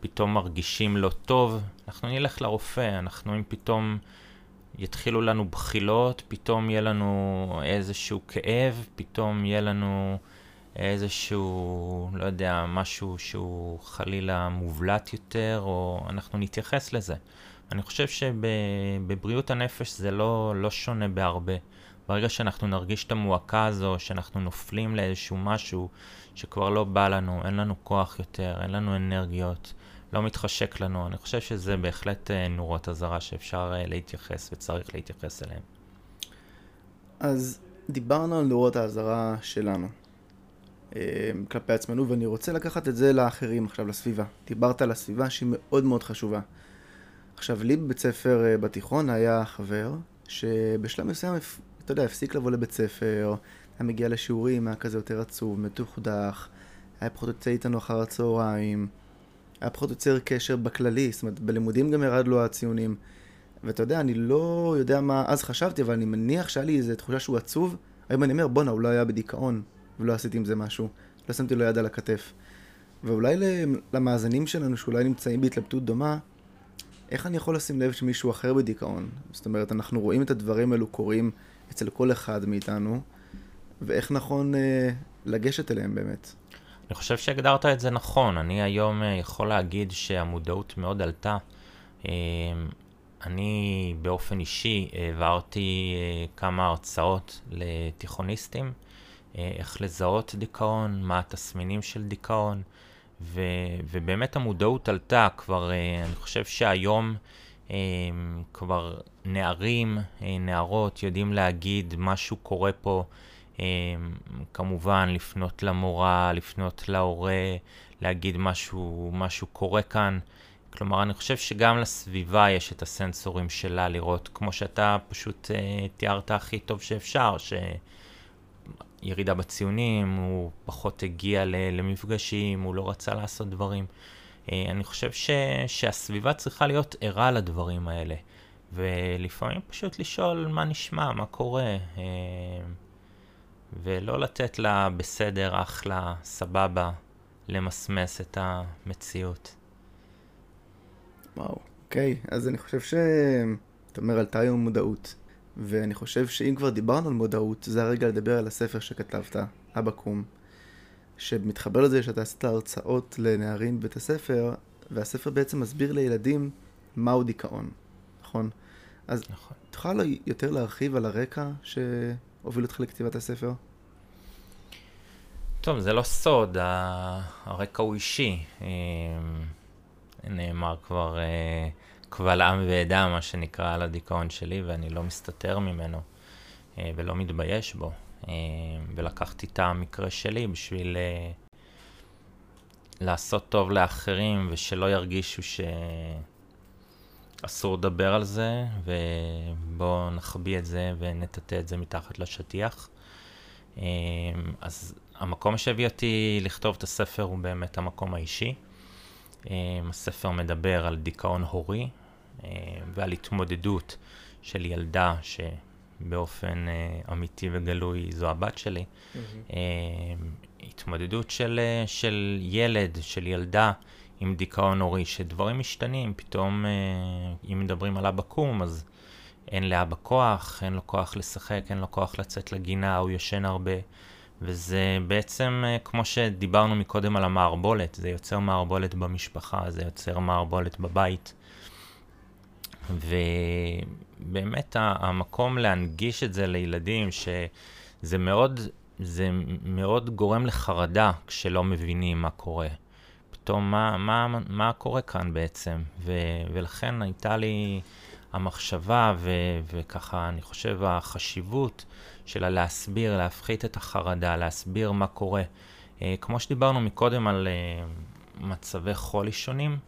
פתאום מרגישים לא טוב, אנחנו נלך לרופא, אנחנו אם פתאום יתחילו לנו בחילות, פתאום יהיה לנו איזשהו כאב, פתאום יהיה לנו איזשהו, לא יודע, משהו שהוא חלילה מובלט יותר, או אנחנו נתייחס לזה. אני חושב שבבריאות הנפש זה לא, לא שונה בהרבה. ברגע שאנחנו נרגיש את המועקה הזו, שאנחנו נופלים לאיזשהו משהו שכבר לא בא לנו, אין לנו כוח יותר, אין לנו אנרגיות, לא מתחשק לנו, אני חושב שזה בהחלט אה, נורות אזהרה שאפשר אה, להתייחס וצריך להתייחס אליהן. אז דיברנו על נורות האזהרה שלנו אה, כלפי עצמנו, ואני רוצה לקחת את זה לאחרים עכשיו, לסביבה. דיברת על הסביבה שהיא מאוד מאוד חשובה. עכשיו, לי בבית ספר בתיכון היה חבר שבשלב מסוים אתה יודע, הפסיק לבוא לבית ספר, היה מגיע לשיעורים, היה כזה יותר עצוב, מתוחדח, היה פחות יוצא איתנו אחר הצהריים, היה פחות יוצר קשר בכללי, זאת אומרת, בלימודים גם ירד לו הציונים. ואתה יודע, אני לא יודע מה אז חשבתי, אבל אני מניח שהיה לי איזו תחושה שהוא עצוב. היום אני אומר, בואנה, הוא לא היה בדיכאון, ולא עשיתי עם זה משהו. לא שמתי לו יד על הכתף. ואולי למאזינים שלנו, שאולי נמצאים בהתלבטות דומה, איך אני יכול לשים לב שמישהו אחר בדיכאון? זאת אומרת, אנחנו רואים את הדברים האלו קורים אצל כל אחד מאיתנו, ואיך נכון אה, לגשת אליהם באמת. אני חושב שהגדרת את זה נכון. אני היום אה, יכול להגיד שהמודעות מאוד עלתה. אה, אני באופן אישי העברתי אה, כמה הרצאות לתיכוניסטים, איך לזהות דיכאון, מה התסמינים של דיכאון, ו, ובאמת המודעות עלתה. כבר, אני חושב שהיום כבר נערים, אה, נערות, יודעים להגיד משהו קורה פה, אמ, כמובן לפנות למורה, לפנות להורה, להגיד משהו, משהו קורה כאן. כלומר, אני חושב שגם לסביבה יש את הסנסורים שלה לראות, כמו שאתה פשוט uh, תיארת הכי טוב שאפשר, שירידה בציונים, הוא פחות הגיע למפגשים, הוא לא רצה לעשות דברים. אה, אני חושב ש, שהסביבה צריכה להיות ערה לדברים האלה, ולפעמים פשוט לשאול מה נשמע, מה קורה, אה, ולא לתת לה בסדר, אחלה, סבבה, למסמס את המציאות. וואו, אוקיי, אז אני חושב ש... אתה אומר, עלתה היום מודעות. ואני חושב שאם כבר דיברנו על מודעות, זה הרגע לדבר על הספר שכתבת, אבא קום. שמתחבר לזה שאתה עשית הרצאות לנערים בבית הספר, והספר בעצם מסביר לילדים מהו דיכאון, נכון? אז נכון. תוכל יותר להרחיב על הרקע שהוביל אותך לכתיבת הספר? טוב, זה לא סוד, הרקע הוא אישי. אמ, נאמר כבר קבל עם ועדה, מה שנקרא, על הדיכאון שלי, ואני לא מסתתר ממנו ולא מתבייש בו. ולקחתי את המקרה שלי בשביל לעשות טוב לאחרים ושלא ירגישו שאסור לדבר על זה, ובואו נחביא את זה ונטאטא את זה מתחת לשטיח. אז המקום שהביא אותי לכתוב את הספר הוא באמת המקום האישי. הספר מדבר על דיכאון הורי ועל התמודדות של ילדה שבאופן אמיתי וגלוי זו הבת שלי. Mm-hmm. התמודדות של, של ילד, של ילדה עם דיכאון הורי, שדברים משתנים, פתאום אם מדברים על אבא קום, אז אין לאבא כוח, אין לו כוח לשחק, אין לו כוח לצאת לגינה, הוא ישן הרבה. וזה בעצם, כמו שדיברנו מקודם על המערבולת, זה יוצר מערבולת במשפחה, זה יוצר מערבולת בבית. ובאמת המקום להנגיש את זה לילדים, שזה מאוד, זה מאוד גורם לחרדה כשלא מבינים מה קורה. פתאום מה, מה, מה קורה כאן בעצם? ו, ולכן הייתה לי המחשבה ו, וככה, אני חושב, החשיבות של להסביר, להפחית את החרדה, להסביר מה קורה. אה, כמו שדיברנו מקודם על אה, מצבי חולי שונים,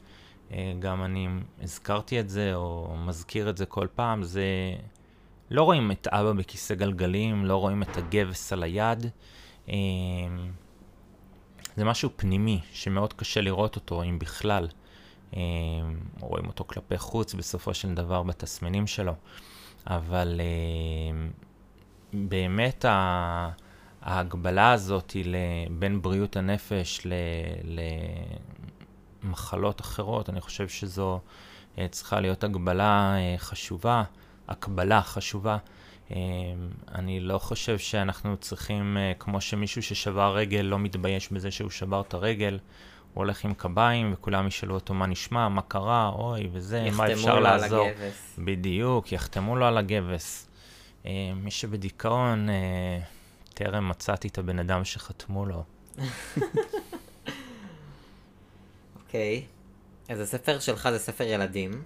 גם אני הזכרתי את זה או מזכיר את זה כל פעם, זה לא רואים את אבא בכיסא גלגלים, לא רואים את הגבס על היד. זה משהו פנימי שמאוד קשה לראות אותו, אם בכלל. רואים אותו כלפי חוץ בסופו של דבר בתסמינים שלו. אבל באמת ההגבלה הזאת היא בין בריאות הנפש למחלות אחרות, אני חושב שזו אה, צריכה להיות הגבלה אה, חשובה, הקבלה חשובה. אה, אני לא חושב שאנחנו צריכים, כמו שמישהו ששבר רגל לא מתבייש בזה שהוא שבר את הרגל, הוא הולך עם קביים וכולם ישאלו אותו מה נשמע, מה קרה, אוי וזה, מה אפשר לעזור. יחתמו לו על הגבס. בדיוק, יחתמו לו על הגבס. אה, מי שבדיכאון, טרם מצאתי את הבן אדם שחתמו לו. אוקיי. אז הספר שלך זה ספר ילדים.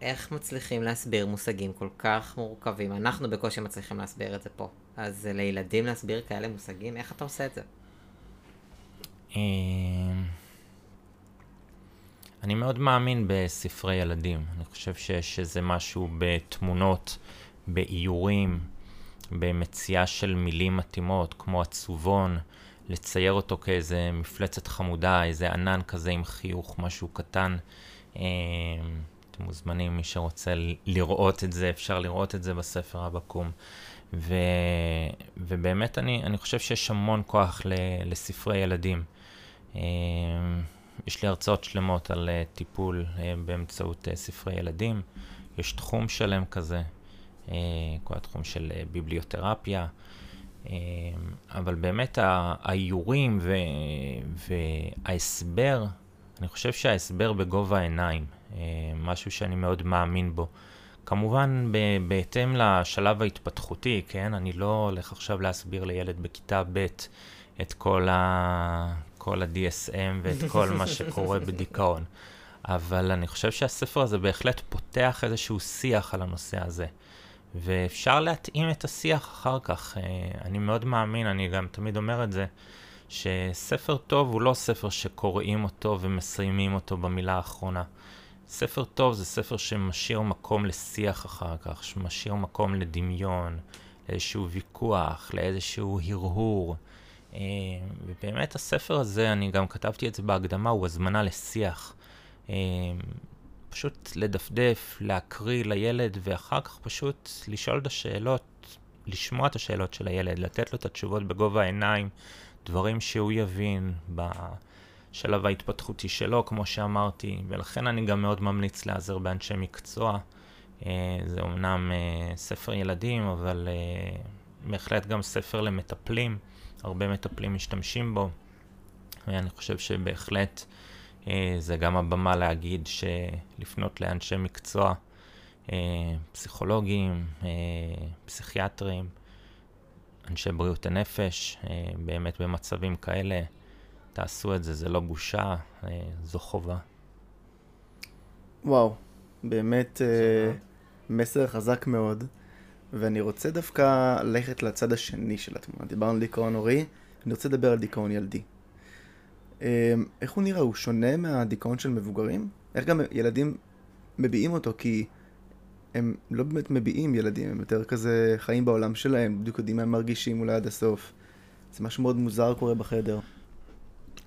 איך מצליחים להסביר מושגים כל כך מורכבים? אנחנו בקושי מצליחים להסביר את זה פה. אז לילדים להסביר כאלה מושגים, איך אתה עושה את זה? אה, אני מאוד מאמין בספרי ילדים. אני חושב שיש איזה משהו בתמונות באיורים, במציאה של מילים מתאימות, כמו עצובון, לצייר אותו כאיזה מפלצת חמודה, איזה ענן כזה עם חיוך, משהו קטן. אמ, אתם מוזמנים, מי שרוצה לראות את זה, אפשר לראות את זה בספר הבקום. ו, ובאמת אני, אני חושב שיש המון כוח ל, לספרי ילדים. אמ, יש לי הרצאות שלמות על אה, טיפול אה, באמצעות אה, ספרי ילדים. יש תחום שלם כזה. כל התחום של ביבליותרפיה, אבל באמת האיורים וההסבר, אני חושב שההסבר בגובה העיניים, משהו שאני מאוד מאמין בו. כמובן, בהתאם לשלב ההתפתחותי, כן? אני לא הולך עכשיו להסביר לילד בכיתה ב' את כל ה... כל ה-DSM ואת כל מה שקורה בדיכאון. אבל אני חושב שהספר הזה בהחלט פותח איזשהו שיח על הנושא הזה. ואפשר להתאים את השיח אחר כך. אה, אני מאוד מאמין, אני גם תמיד אומר את זה, שספר טוב הוא לא ספר שקוראים אותו ומסיימים אותו במילה האחרונה. ספר טוב זה ספר שמשאיר מקום לשיח אחר כך, שמשאיר מקום לדמיון, לאיזשהו ויכוח, לאיזשהו הרהור. אה, ובאמת הספר הזה, אני גם כתבתי את זה בהקדמה, הוא הזמנה לשיח. פשוט לדפדף, להקריא לילד, ואחר כך פשוט לשאול את השאלות, לשמוע את השאלות של הילד, לתת לו את התשובות בגובה העיניים, דברים שהוא יבין בשלב ההתפתחותי שלו, כמו שאמרתי, ולכן אני גם מאוד ממליץ להיעזר באנשי מקצוע. אה, זה אומנם אה, ספר ילדים, אבל אה, בהחלט גם ספר למטפלים, הרבה מטפלים משתמשים בו, ואני חושב שבהחלט זה גם הבמה להגיד שלפנות לאנשי מקצוע, אה, פסיכולוגים, אה, פסיכיאטרים, אנשי בריאות הנפש, באמת במצבים כאלה, תעשו את זה, זה לא בושה, זו חובה. וואו, באמת אה, מסר חזק מאוד, ואני רוצה דווקא ללכת לצד השני של התמונה. דיברנו על דיכאון הורי, אני רוצה לדבר על דיכאון ילדי. אה, איך הוא נראה? הוא שונה מהדיכאון של מבוגרים? איך גם ילדים מביעים אותו? כי הם לא באמת מביעים ילדים, הם יותר כזה חיים בעולם שלהם, בדיוק יודעים מה הם מרגישים אולי עד הסוף. זה משהו מאוד מוזר קורה בחדר.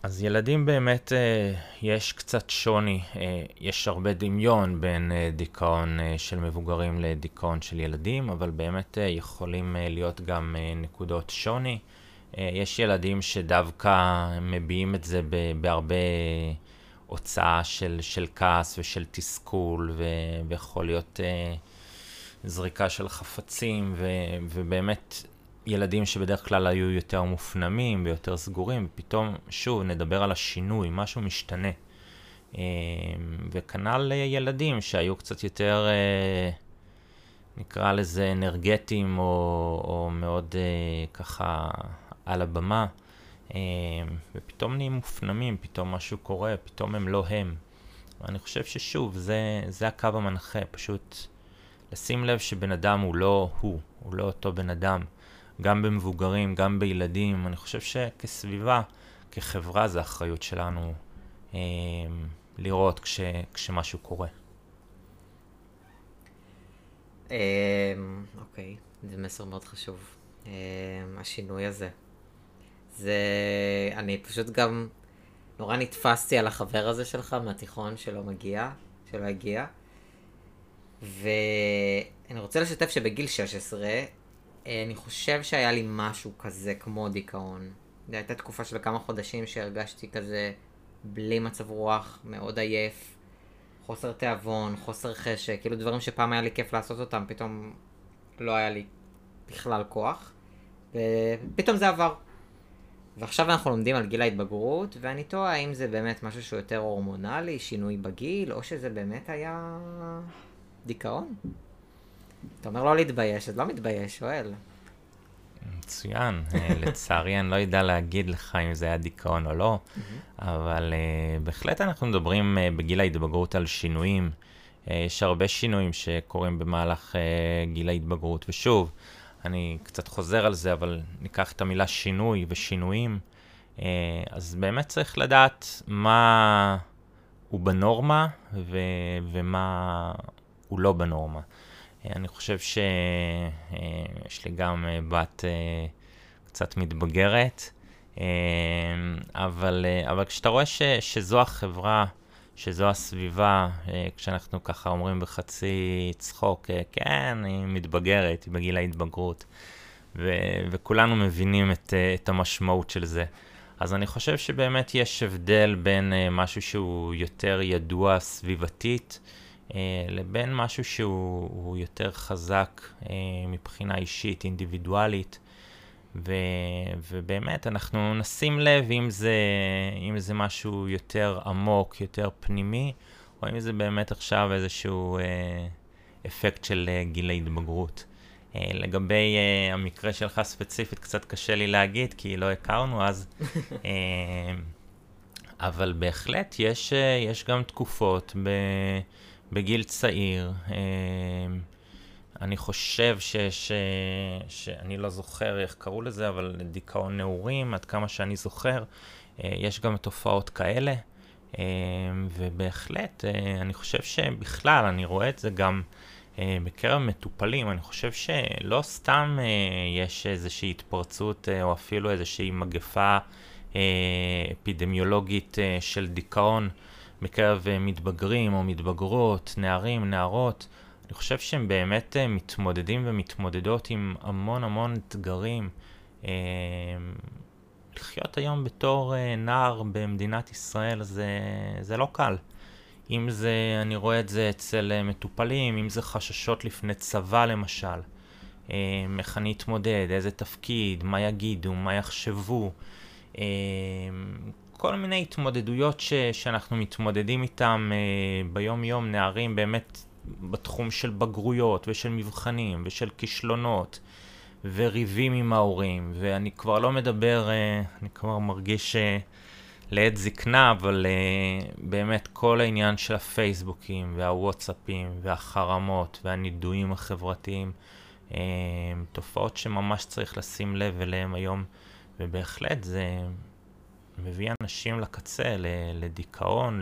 אז ילדים באמת, אה, יש קצת שוני, אה, יש הרבה דמיון בין אה, דיכאון אה, של מבוגרים לדיכאון של ילדים, אבל באמת אה, יכולים אה, להיות גם אה, נקודות שוני. אה, יש ילדים שדווקא מביעים את זה בהרבה הוצאה של, של כעס ושל תסכול, ו- ויכול להיות אה, זריקה של חפצים, ו- ובאמת ילדים שבדרך כלל היו יותר מופנמים ויותר סגורים, ופתאום, שוב, נדבר על השינוי, משהו משתנה. אה, וכנ"ל ילדים שהיו קצת יותר, אה, נקרא לזה אנרגטיים, או, או מאוד אה, ככה על הבמה, ופתאום נהיים מופנמים, פתאום משהו קורה, פתאום הם לא הם. ואני חושב ששוב, זה, זה הקו המנחה, פשוט לשים לב שבן אדם הוא לא הוא, הוא לא אותו בן אדם. גם במבוגרים, גם בילדים. אני חושב שכסביבה, כחברה, זה אחריות שלנו אה, לראות כש, כשמשהו קורה. אה, אוקיי, זה מסר מאוד חשוב. אה, השינוי הזה. זה... אני פשוט גם נורא נתפסתי על החבר הזה שלך מהתיכון שלא מגיע, שלא הגיע. ואני רוצה לשתף שבגיל 16 אה, אני חושב שהיה לי משהו כזה כמו דיכאון. זו הייתה תקופה של כמה חודשים שהרגשתי כזה בלי מצב רוח, מאוד עייף, חוסר תיאבון, חוסר חשק, כאילו דברים שפעם היה לי כיף לעשות אותם, פתאום לא היה לי בכלל כוח, ופתאום זה עבר. ועכשיו אנחנו לומדים על גיל ההתבגרות, ואני תוהה האם זה באמת משהו שהוא יותר הורמונלי, שינוי בגיל, או שזה באמת היה דיכאון. אתה אומר לא להתבייש, אז לא מתבייש, שואל. מצוין. אה, לצערי אני לא יודע להגיד לך אם זה היה דיכאון או לא, אבל uh, בהחלט אנחנו מדברים uh, בגיל ההתבגרות על שינויים. Uh, יש הרבה שינויים שקורים במהלך uh, גיל ההתבגרות, ושוב, אני קצת חוזר על זה, אבל ניקח את המילה שינוי ושינויים, uh, אז באמת צריך לדעת מה הוא בנורמה ו- ומה הוא לא בנורמה. אני חושב שיש לי גם אה, בת אה, קצת מתבגרת, אה, אבל, אבל כשאתה רואה ש, שזו החברה, שזו הסביבה, כשאנחנו ככה אומרים בחצי צחוק, כן, היא מתבגרת, היא בגיל ההתבגרות, ו, וכולנו מבינים את, את המשמעות של זה. אז אני חושב שבאמת יש הבדל בין משהו שהוא יותר ידוע סביבתית, אה, לבין משהו שהוא יותר חזק אה, מבחינה אישית, אינדיבידואלית. ו, ובאמת, אנחנו נשים לב אם זה, אם זה משהו יותר עמוק, יותר פנימי, או אם זה באמת עכשיו איזשהו אה, אפקט של אה, גיל ההתבגרות. אה, לגבי אה, המקרה שלך ספציפית, קצת קשה לי להגיד, כי לא הכרנו אז. אה, אבל בהחלט יש, אה, יש גם תקופות ב... בגיל צעיר. אמ, אני חושב ש... ש... שאני לא זוכר איך קראו לזה, אבל דיכאון נעורים, עד כמה שאני זוכר, אה, יש גם תופעות כאלה. אמ, ובהחלט, אה, אני חושב שבכלל, אני רואה את זה גם אה, בקרב מטופלים. אני חושב שלא סתם יש איזושהי התפרצות או אפילו איזושהי מגפה אפידמיולוגית של דיכאון. בקרב אה, מתבגרים או מתבגרות, נערים, נערות, אני חושב שהם באמת אה, מתמודדים ומתמודדות עם המון המון אתגרים. אה, לחיות היום בתור נער במדינת ישראל זה, זה לא קל. אם זה, אני רואה את זה אצל מטופלים, אם זה חששות לפני צבא למשל. איך אני אתמודד, איזה תפקיד, מה יגידו, מה יחשבו. כל מיני התמודדויות ש, שאנחנו מתמודדים איתם אה, ביום-יום, נערים באמת בתחום של בגרויות ושל מבחנים ושל כישלונות וריבים עם ההורים, ואני כבר לא מדבר, אה, אני כבר מרגיש אה, לעת זקנה, אבל uh, באמת כל העניין של הפייסבוקים והוואטסאפים והחרמות והנידויים החברתיים, uh, תופעות שממש צריך לשים לב אליהם היום, ובהחלט זה מביא אנשים לקצה, לדיכאון,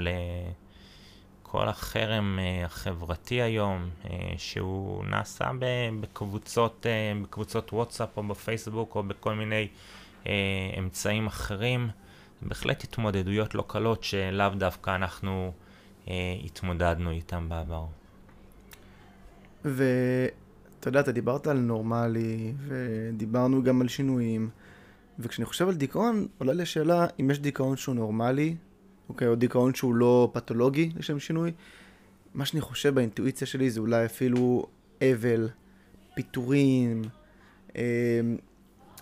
לכל החרם uh, החברתי היום, uh, שהוא נעשה בקבוצות, uh, בקבוצות וואטסאפ או בפייסבוק או בכל מיני אמצעים אחרים. בהחלט התמודדויות לא קלות שלאו דווקא אנחנו אה, התמודדנו איתן בעבר. ואתה יודע, אתה דיברת על נורמלי, ודיברנו גם על שינויים, וכשאני חושב על דיכאון, עולה לי השאלה אם יש דיכאון שהוא נורמלי, אוקיי, או דיכאון שהוא לא פתולוגי לשם שינוי. מה שאני חושב באינטואיציה שלי זה אולי אפילו אבל, פיטורים, אה,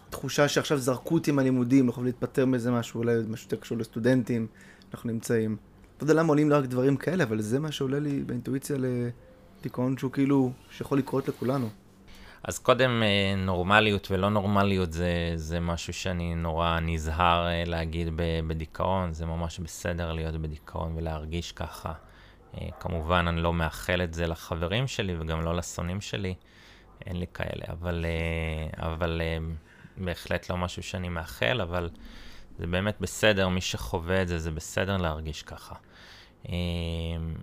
תחושה שעכשיו זרקו אותי מהלימודים, לא יכולים להתפטר מזה משהו, אולי משהו יותר קשור לסטודנטים, אנחנו נמצאים. לא יודע למה עולים לי רק דברים כאלה, אבל זה מה שעולה לי באינטואיציה לדיכאון שהוא כאילו, שיכול לקרות לכולנו. אז קודם, אה, נורמליות ולא נורמליות זה, זה משהו שאני נורא נזהר אה, להגיד בדיכאון, זה ממש בסדר להיות בדיכאון ולהרגיש ככה. אה, כמובן, אני לא מאחל את זה לחברים שלי וגם לא לשונאים שלי, אין לי כאלה, אבל, אבל בהחלט לא משהו שאני מאחל, אבל זה באמת בסדר, מי שחווה את זה, זה בסדר להרגיש ככה.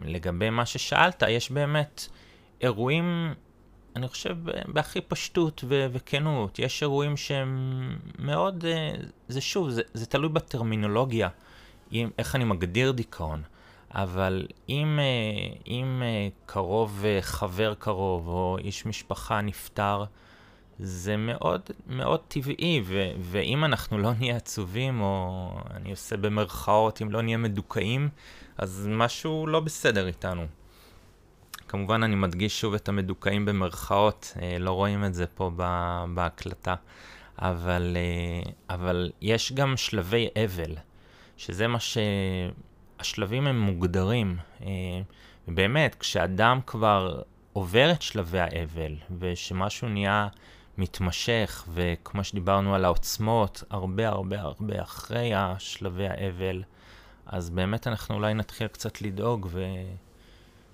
לגבי מה ששאלת, יש באמת אירועים, אני חושב, בהכי פשטות ו- וכנות. יש אירועים שהם מאוד, אה, זה שוב, זה, זה תלוי בטרמינולוגיה, עם, איך אני מגדיר דיכאון. אבל אם, אה, אם אה, קרוב, חבר קרוב, או איש משפחה נפטר, זה מאוד מאוד טבעי, ו- ואם אנחנו לא נהיה עצובים, או אני עושה במרכאות, אם לא נהיה מדוכאים, אז משהו לא בסדר איתנו. כמובן, אני מדגיש שוב את המדוכאים במרכאות, אה, לא רואים את זה פה בהקלטה, אבל, אה, אבל יש גם שלבי אבל, שזה מה ש... השלבים הם מוגדרים, אה, ובאמת, כשאדם כבר עובר את שלבי האבל, ושמשהו נהיה מתמשך, וכמו שדיברנו על העוצמות, הרבה הרבה הרבה אחרי השלבי האבל, אז באמת אנחנו אולי נתחיל קצת לדאוג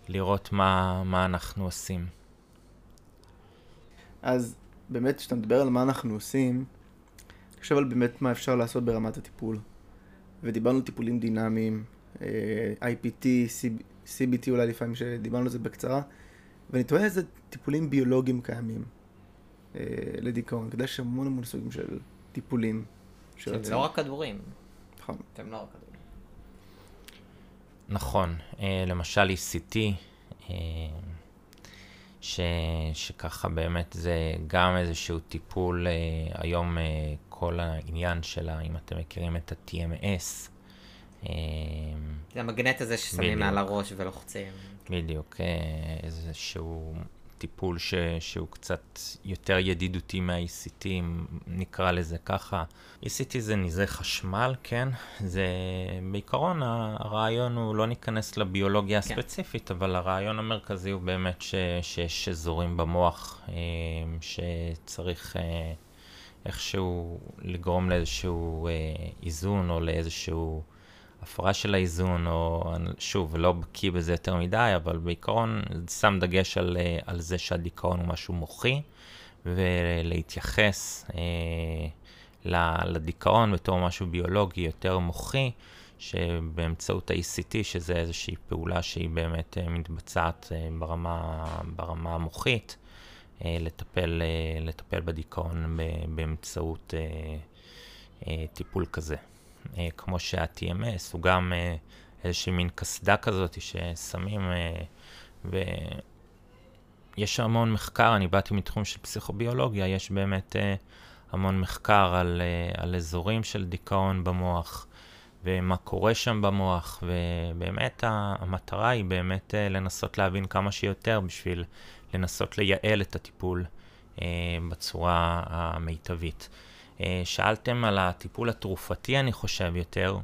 ולראות מה, מה אנחנו עושים. אז באמת, כשאתה מדבר על מה אנחנו עושים, תחשב על באמת מה אפשר לעשות ברמת הטיפול. ודיברנו על טיפולים דינמיים, אה, IPT, CBT אולי לפעמים, שדיברנו על זה בקצרה, ואני תוהה איזה טיפולים ביולוגיים קיימים. אה, לדיכאון. כדי יש המון המון סוגים של טיפולים. של... זה לא רק כדורים. נכון. אתם לא רק כדורים. נכון. אה, למשל ECT, אה, ש, שככה באמת זה גם איזשהו טיפול, היום כל העניין שלה, אם אתם מכירים את ה-TMS. זה המגנט הזה ששמים מעל הראש ולוחצים. בדיוק, איזשהו טיפול ש, שהוא קצת יותר ידידותי מה-ECT, נקרא לזה ככה. ECT זה נזי חשמל, כן? זה בעיקרון הרעיון הוא, לא ניכנס לביולוגיה כן. הספציפית, כן. אבל הרעיון המרכזי הוא באמת ש, שיש אזורים במוח אה, שצריך אה, איכשהו לגרום לאיזשהו אה, איזון או לאיזשהו... הפרה של האיזון, או שוב, לא בקיא בזה יותר מדי, אבל בעיקרון שם דגש על, אה, על זה שהדיכאון הוא משהו מוחי, ולהתייחס אה, לדיכאון בתור משהו ביולוגי יותר מוחי, שבאמצעות ה-ECT, שזה איזושהי פעולה שהיא באמת אה, מתבצעת אה, ברמה, ברמה המוחית, אה, לטפל, אה, לטפל בדיכאון באמצעות אה, אה, טיפול כזה. אה, כמו שה-TMS, הוא גם אה, איזושהי מין קסדה כזאת ששמים, אה, ויש המון מחקר, אני באתי מתחום של פסיכוביולוגיה, יש באמת אה, המון מחקר על, אה, על אזורים של דיכאון במוח. ומה קורה שם במוח, ובאמת המטרה היא באמת אה, לנסות להבין כמה שיותר בשביל לנסות לייעל את הטיפול אה, בצורה המיטבית. אה, שאלתם על הטיפול התרופתי, אני חושב, יותר.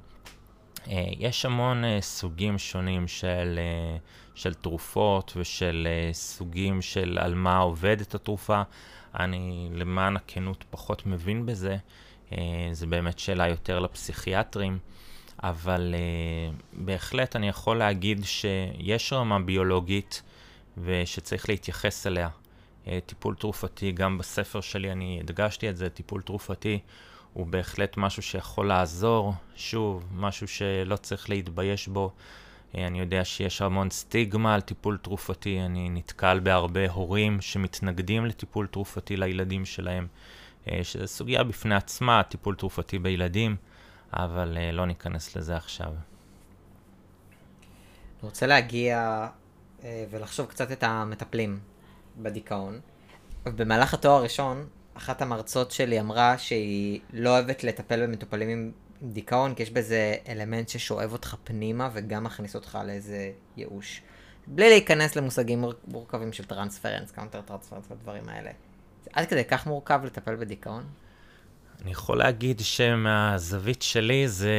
אה, יש המון אה, סוגים שונים של, של תרופות ושל סוגים של על מה עובדת התרופה. אני, למען הכנות, פחות מבין בזה. זה באמת שאלה יותר לפסיכיאטרים. אבל בהחלט אני יכול להגיד שיש רמה ביולוגית ושצריך להתייחס אליה. Uh, טיפול תרופתי, גם בספר שלי אני הדגשתי את זה, טיפול תרופתי הוא בהחלט משהו שיכול לעזור, שוב, משהו שלא צריך להתבייש בו. Uh, אני יודע שיש המון סטיגמה על טיפול תרופתי, אני נתקל בהרבה הורים שמתנגדים לטיפול תרופתי לילדים שלהם, uh, שזו סוגיה בפני עצמה, טיפול תרופתי בילדים. אבל לא ניכנס לזה עכשיו. אני רוצה להגיע ולחשוף קצת את המטפלים בדיכאון. במהלך התואר הראשון, אחת המרצות שלי אמרה שהיא לא אוהבת לטפל במטופלים עם דיכאון, כי יש בזה אלמנט ששואב אותך פנימה וגם מכניס אותך לאיזה ייאוש. בלי להיכנס למושגים מורכבים של transference, counter transference ודברים האלה. זה עד כדי כך מורכב לטפל בדיכאון? אני יכול להגיד שמהזווית שלי זה,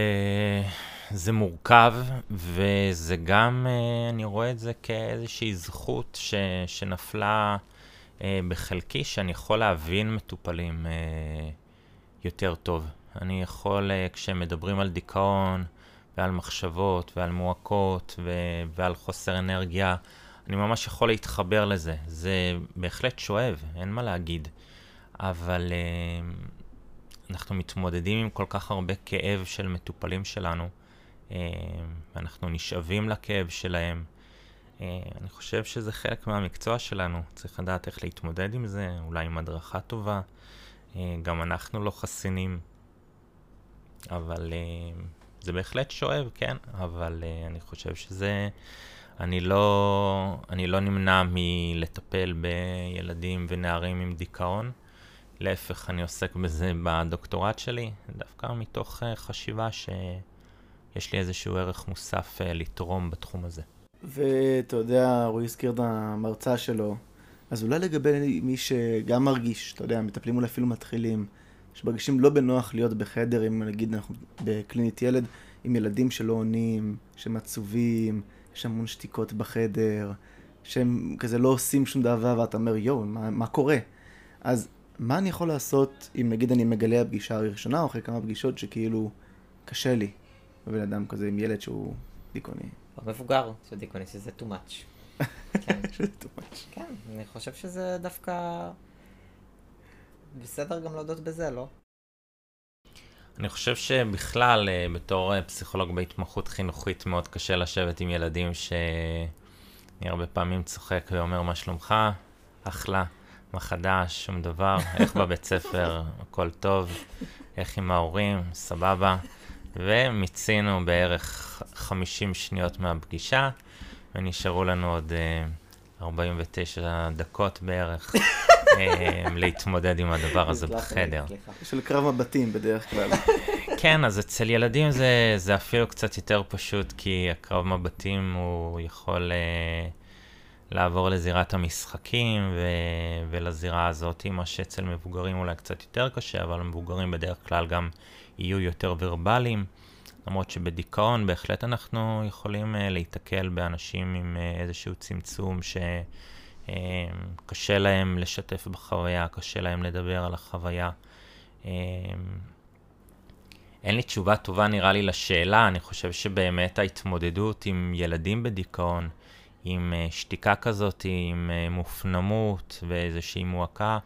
זה מורכב, וזה גם, אה, אני רואה את זה כאיזושהי זכות ש, שנפלה אה, בחלקי, שאני יכול להבין מטופלים אה, יותר טוב. אני יכול, כשהם מדברים על דיכאון, ועל מחשבות, ועל מועקות, ו, ועל חוסר אנרגיה, אני ממש יכול להתחבר לזה. זה בהחלט שואב, אין מה להגיד. אבל אנחנו מתמודדים עם כל כך הרבה כאב של מטופלים שלנו, אה, ואנחנו נשאבים לכאב שלהם. אה, אני חושב שזה חלק מהמקצוע שלנו, צריך לדעת איך להתמודד עם זה, אולי עם הדרכה טובה. אה, גם אנחנו לא חסינים, אבל זה בהחלט שואב, כן, אבל אני חושב שזה... אני לא, אני לא נמנע מלטפל בילדים ונערים עם דיכאון. להפך, אני עוסק בזה בדוקטורט שלי, דווקא מתוך חשיבה שיש לי איזשהו ערך מוסף uh, לתרום בתחום הזה. ואתה יודע, רועי הזכיר את המרצה שלו, אז אולי לגבי מי שגם מרגיש, אתה יודע, מטפלים אולי אפילו מתחילים, שמרגישים לא בנוח להיות בחדר, אם נגיד אנחנו בקלינית ילד, עם ילדים שלא עונים, שהם עצובים, יש המון שתיקות בחדר, שהם כזה לא עושים שום דבר, ואתה אומר, יואו, מה, מה קורה? אז מה אני יכול לעשות אם נגיד אני מגלה הפגישה הראשונה או אחרי כמה פגישות שכאילו קשה לי בבן אדם כזה עם ילד שהוא דיכאוני. או מבוגר שהוא דיכאוני, שזה too much. כן. שזה too much. כן, אני חושב שזה דווקא בסדר גם להודות בזה, לא? אני חושב שבכלל, אה, בתור אה, פסיכולוג בהתמחות חינוכית, מאוד קשה לשבת עם ילדים שאני הרבה פעמים צוחק ואומר, מה שלומך? אחלה. מה חדש, שום דבר, איך בבית ספר, הכל טוב, איך עם ההורים, סבבה. ומיצינו בערך 50 שניות מהפגישה, ונשארו לנו עוד uh, אה, 49 דקות בערך uh, להתמודד עם הדבר הזה בחדר. של קרב מבטים בדרך כלל. כן, אז אצל ילדים זה, זה אפילו קצת יותר פשוט, כי הקרב מבטים הוא יכול... Uh, לעבור לזירת המשחקים ו- ולזירה הזאת, מה שאצל מבוגרים אולי קצת יותר קשה, אבל מבוגרים בדרך כלל גם יהיו יותר ורבליים. למרות שבדיכאון בהחלט אנחנו יכולים uh, להיתקל באנשים עם uh, איזשהו צמצום שקשה אה, uh, להם לשתף בחוויה, קשה להם לדבר על החוויה. Uh, אין לי תשובה טובה נראה לי לשאלה, אני חושב שבאמת ההתמודדות עם ילדים בדיכאון עם אה, שתיקה כזאת, עם אה, מופנמות ואיזושהי מועקה,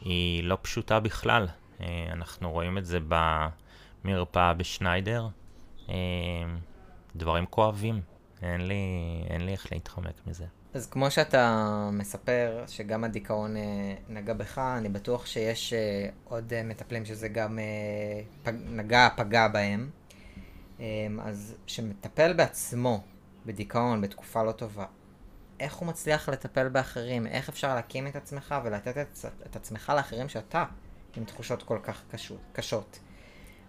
היא לא פשוטה בכלל. אה, אנחנו רואים את זה במרפאה בשניידר. דברים כואבים, אין לי, אין לי איך להתחמק מזה. אז כמו שאתה מספר שגם הדיכאון נגע בך, אני בטוח שיש עוד מטפלים שזה גם פג, נגע, פגע בהם. אז שמטפל בעצמו בדיכאון, בתקופה לא טובה, איך הוא מצליח לטפל באחרים? איך אפשר להקים את עצמך ולתת את, את עצמך לאחרים שאתה עם תחושות כל כך קשות, קשות.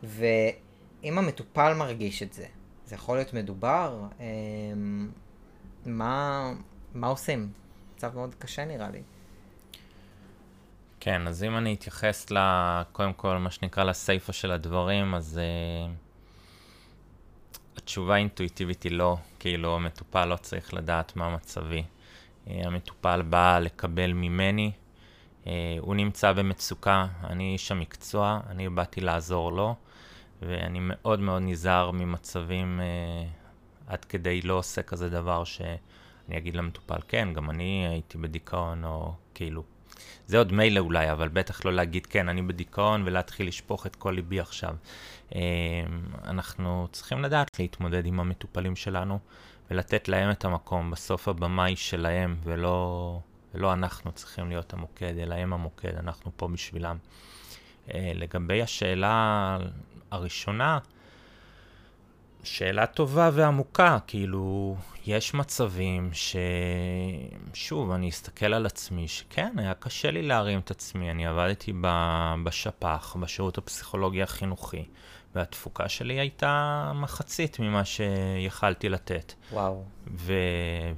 ואם המטופל מרגיש את זה, זה יכול להיות מדובר, אה, מה, מה עושים? מצב מאוד קשה נראה לי. כן, אז אם אני אתייחס ל... קודם כל, מה שנקרא לסיפה של הדברים, אז uh, התשובה האינטואיטיבית היא לא, כאילו המטופל לא צריך לדעת מה מצבי. Uh, המטופל בא לקבל ממני, uh, הוא נמצא במצוקה, אני איש המקצוע, אני באתי לעזור לו, ואני מאוד מאוד נזהר ממצבים אה, עד כדי לא עושה כזה דבר שאני אגיד למטופל, כן, גם אני הייתי בדיכאון, או כאילו, זה עוד מילא אולי, אבל בטח לא להגיד, כן, אני בדיכאון, ולהתחיל לשפוך את כל ליבי עכשיו. אה, אנחנו צריכים לדעת להתמודד עם המטופלים שלנו, ולתת להם את המקום. בסוף הבמה היא שלהם, ולא, ולא אנחנו צריכים להיות המוקד, אלא הם המוקד, אנחנו פה בשבילם. אה, לגבי השאלה הראשונה, שאלה טובה ועמוקה, כאילו, יש מצבים ש... שוב, אני אסתכל על עצמי, שכן, היה קשה לי להרים את עצמי. אני עבדתי ב... בשפ"ח, בשירות הפסיכולוגי החינוכי, והתפוקה שלי הייתה מחצית ממה שיכלתי לתת. וואו. ו...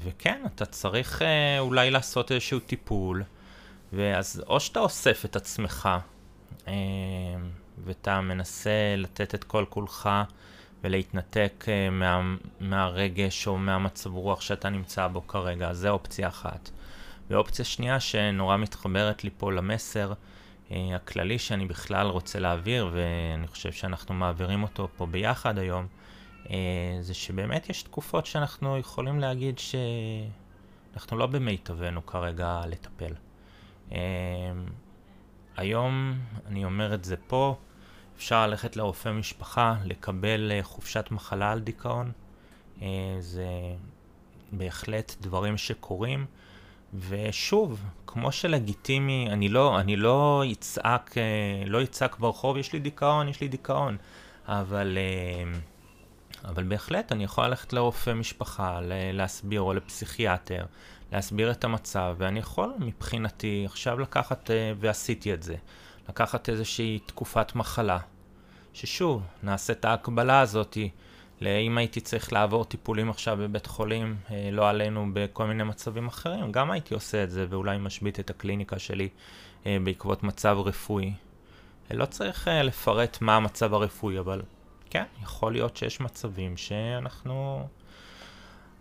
וכן, אתה צריך אה, אולי לעשות איזשהו טיפול, ואז או שאתה אוסף את עצמך, אה, ואתה מנסה לתת את כל כולך ולהתנתק uh, מה, מהרגש או מהמצב רוח שאתה נמצא בו כרגע, זה אופציה אחת. ואופציה שנייה שנורא מתחברת לי פה למסר uh, הכללי שאני בכלל רוצה להעביר, ואני חושב שאנחנו מעבירים אותו פה ביחד היום, uh, זה שבאמת יש תקופות שאנחנו יכולים להגיד שאנחנו לא במיטבנו כרגע לטפל. היום, אני אומר את זה פה, אפשר ללכת לרופא משפחה, לקבל אה, חופשת מחלה על דיכאון. אה, זה בהחלט דברים שקורים. ושוב, כמו שלגיטימי, אני לא, אני לא אצעק, אה, לא אצעק ברחוב, יש לי דיכאון, יש לי דיכאון. אבל, אבל בהחלט אני יכול ללכת לרופא משפחה, להסביר, או לפסיכיאטר, להסביר את המצב, ואני יכול מבחינתי עכשיו לקחת, ועשיתי את זה, לקחת איזושהי תקופת מחלה, ששוב, נעשה את ההקבלה הזאתי, לאם הייתי צריך לעבור טיפולים עכשיו בבית חולים, אה, לא עלינו בכל מיני מצבים אחרים, גם הייתי עושה את זה ואולי משבית את הקליניקה שלי אה, בעקבות מצב רפואי. אה, לא צריך לפרט מה המצב הרפואי, אבל כן, יכול להיות שיש מצבים שאנחנו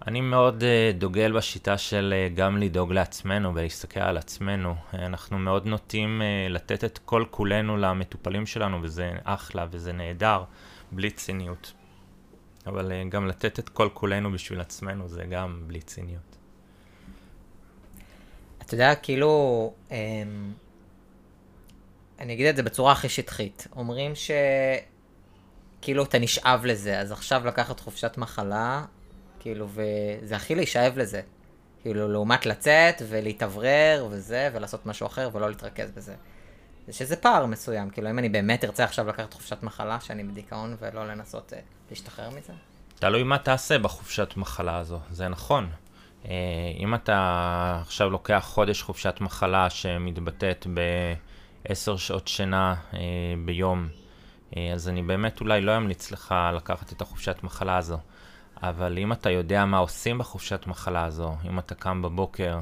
אני מאוד uh, דוגל בשיטה של uh, גם לדאוג לעצמנו ולהסתכל על עצמנו. Uh, אנחנו מאוד נוטים לתת את כל כולנו למטופלים שלנו, וזה אחלה וזה נהדר, בלי ציניות. אבל גם לתת את כל כולנו בשביל עצמנו זה גם בלי ציניות. אתה יודע, כאילו, um, אני אגיד את זה בצורה הכי שטחית. אומרים ש... כאילו אתה נשאב לזה, אז עכשיו לקחת חופשת מחלה, כאילו, וזה הכי להישאב לזה. כאילו, לעומת לצאת ולהתאוורר וזה, ולעשות משהו אחר ולא להתרכז בזה. זה שזה פער מסוים, כאילו, אם אני באמת ארצה עכשיו לקחת חופשת מחלה, שאני בדיכאון, ולא לנסות uh, להשתחרר מזה? תלוי מה תעשה בחופשת מחלה הזו, זה נכון. Uh, אם אתה עכשיו לוקח חודש חופשת מחלה שמתבטאת בעשר שעות שינה uh, ביום, uh, אז אני באמת אולי לא אמליץ לך לקחת את החופשת מחלה הזו. אבל אם אתה יודע מה עושים בחופשת מחלה הזו, אם אתה קם בבוקר,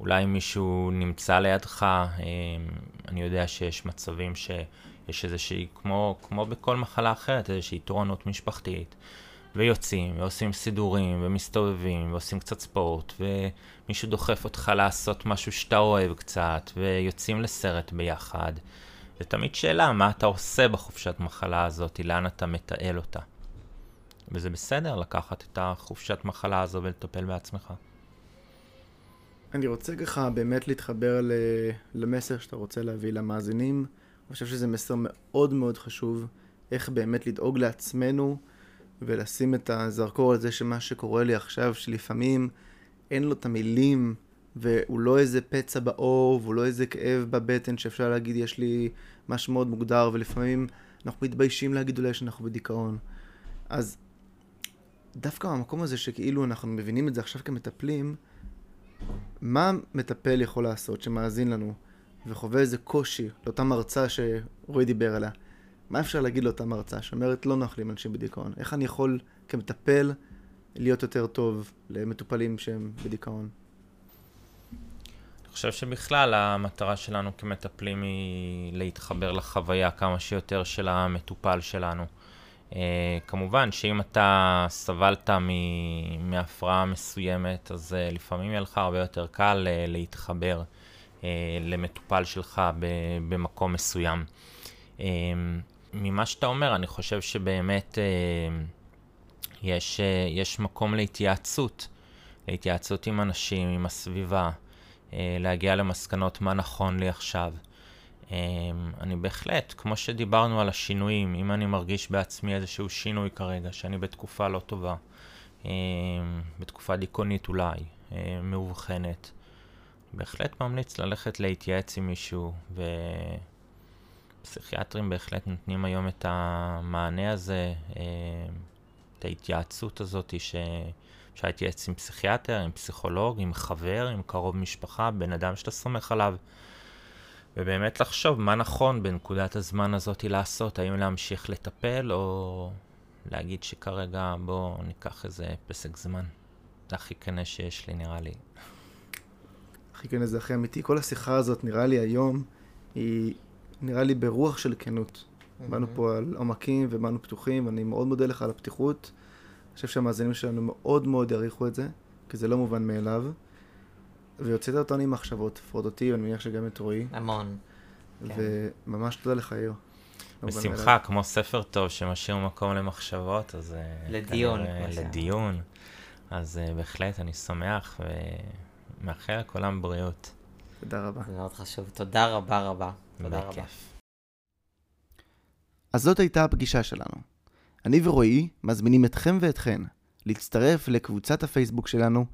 אולי מישהו נמצא לידך, אה, אני יודע שיש מצבים שיש איזושהי, כמו, כמו בכל מחלה אחרת, איזושהי תורנות משפחתית, ויוצאים, ועושים סידורים, ומסתובבים, ועושים קצת ספורט, ומישהו דוחף אותך לעשות משהו שאתה אוהב קצת, ויוצאים לסרט ביחד. זה תמיד שאלה, מה אתה עושה בחופשת מחלה הזאת, לאן אתה מתעל אותה. וזה בסדר לקחת את החופשת מחלה הזו ולטפל בעצמך. אני רוצה ככה באמת להתחבר למסר שאתה רוצה להביא למאזינים. אני חושב שזה מסר מאוד מאוד חשוב, איך באמת לדאוג לעצמנו ולשים את הזרקור על זה שמה שקורה לי עכשיו, שלפעמים אין לו את המילים והוא לא איזה פצע בעור והוא לא איזה כאב בבטן שאפשר להגיד יש לי משהו מאוד מוגדר ולפעמים אנחנו מתביישים להגיד אולי שאנחנו בדיכאון. אז דווקא מהמקום הזה שכאילו אנחנו מבינים את זה עכשיו כמטפלים, מה מטפל יכול לעשות שמאזין לנו וחווה איזה קושי לאותה מרצה שרועי דיבר עליה? מה אפשר להגיד לאותה מרצה שאומרת לא נוח לי עם אנשים בדיכאון? איך אני יכול כמטפל להיות יותר טוב למטופלים שהם בדיכאון? אני חושב שבכלל המטרה שלנו כמטפלים היא להתחבר לחוויה כמה שיותר של המטופל שלנו. Uh, כמובן שאם אתה סבלת מהפרעה מסוימת, אז uh, לפעמים יהיה לך הרבה יותר קל uh, להתחבר uh, למטופל שלך במקום מסוים. Uh, ממה שאתה אומר, אני חושב שבאמת אה, יש, אה, יש מקום להתייעצות, להתייעצות עם אנשים, עם הסביבה, אה, להגיע למסקנות מה נכון לי עכשיו. אה, אני בהחלט, כמו שדיברנו על השינויים, אם אני מרגיש בעצמי איזשהו שינוי כרגע, שאני בתקופה לא טובה, אה, בתקופה דיכאונית אולי, אה, מאובחנת, בהחלט ממליץ ללכת להתייעץ עם מישהו, ופסיכיאטרים בהחלט נותנים היום את המענה הזה, את ההתייעצות הזאת שאפשר להתייעץ עם פסיכיאטר, עם פסיכולוג, עם חבר, עם קרוב משפחה, בן אדם שאתה סומך עליו. ובאמת לחשוב מה נכון בנקודת הזמן הזאת לעשות, האם להמשיך לטפל או להגיד שכרגע בואו ניקח איזה פסק זמן. זה הכי כנה שיש לי נראה לי. הכי כן זה הכי אמיתי. כל השיחה הזאת, נראה לי היום, היא נראה לי ברוח של כנות. באנו פה על עומקים ובאנו פתוחים, ואני מאוד מודה לך על הפתיחות. אני חושב שהמאזינים שלנו מאוד מאוד יעריכו את זה, כי זה לא מובן מאליו. ויוצאת אותנו עם מחשבות, לפחות אותי, ואני מניח שגם את רועי. המון. וממש תודה לך, יאיר. לא בשמחה, כמו ספר טוב שמשאיר מקום למחשבות, אז... אה, לדיון. לדיון. אז uh, בהחלט, אני שמח ומאחל לכולם בריאות. תודה רבה. זה מאוד חשוב. תודה רבה רבה. תודה רבה. אז זאת הייתה הפגישה שלנו. אני ורועי מזמינים אתכם ואתכן להצטרף לקבוצת הפייסבוק שלנו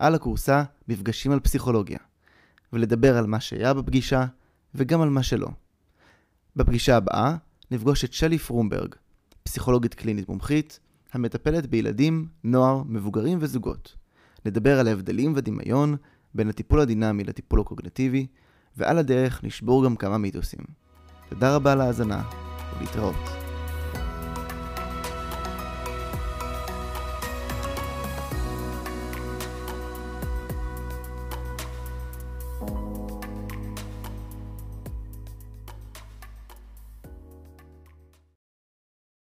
על הקורסה מפגשים על פסיכולוגיה, ולדבר על מה שהיה בפגישה וגם על מה שלא. בפגישה הבאה נפגוש את שלי פרומברג, פסיכולוגית קלינית מומחית, המטפלת בילדים, נוער, מבוגרים וזוגות. נדבר על ההבדלים ודמיון בין הטיפול הדינמי לטיפול הקוגנטיבי, ועל הדרך נשבור גם כמה מיתוסים. תודה רבה על ההאזנה, ולהתראות.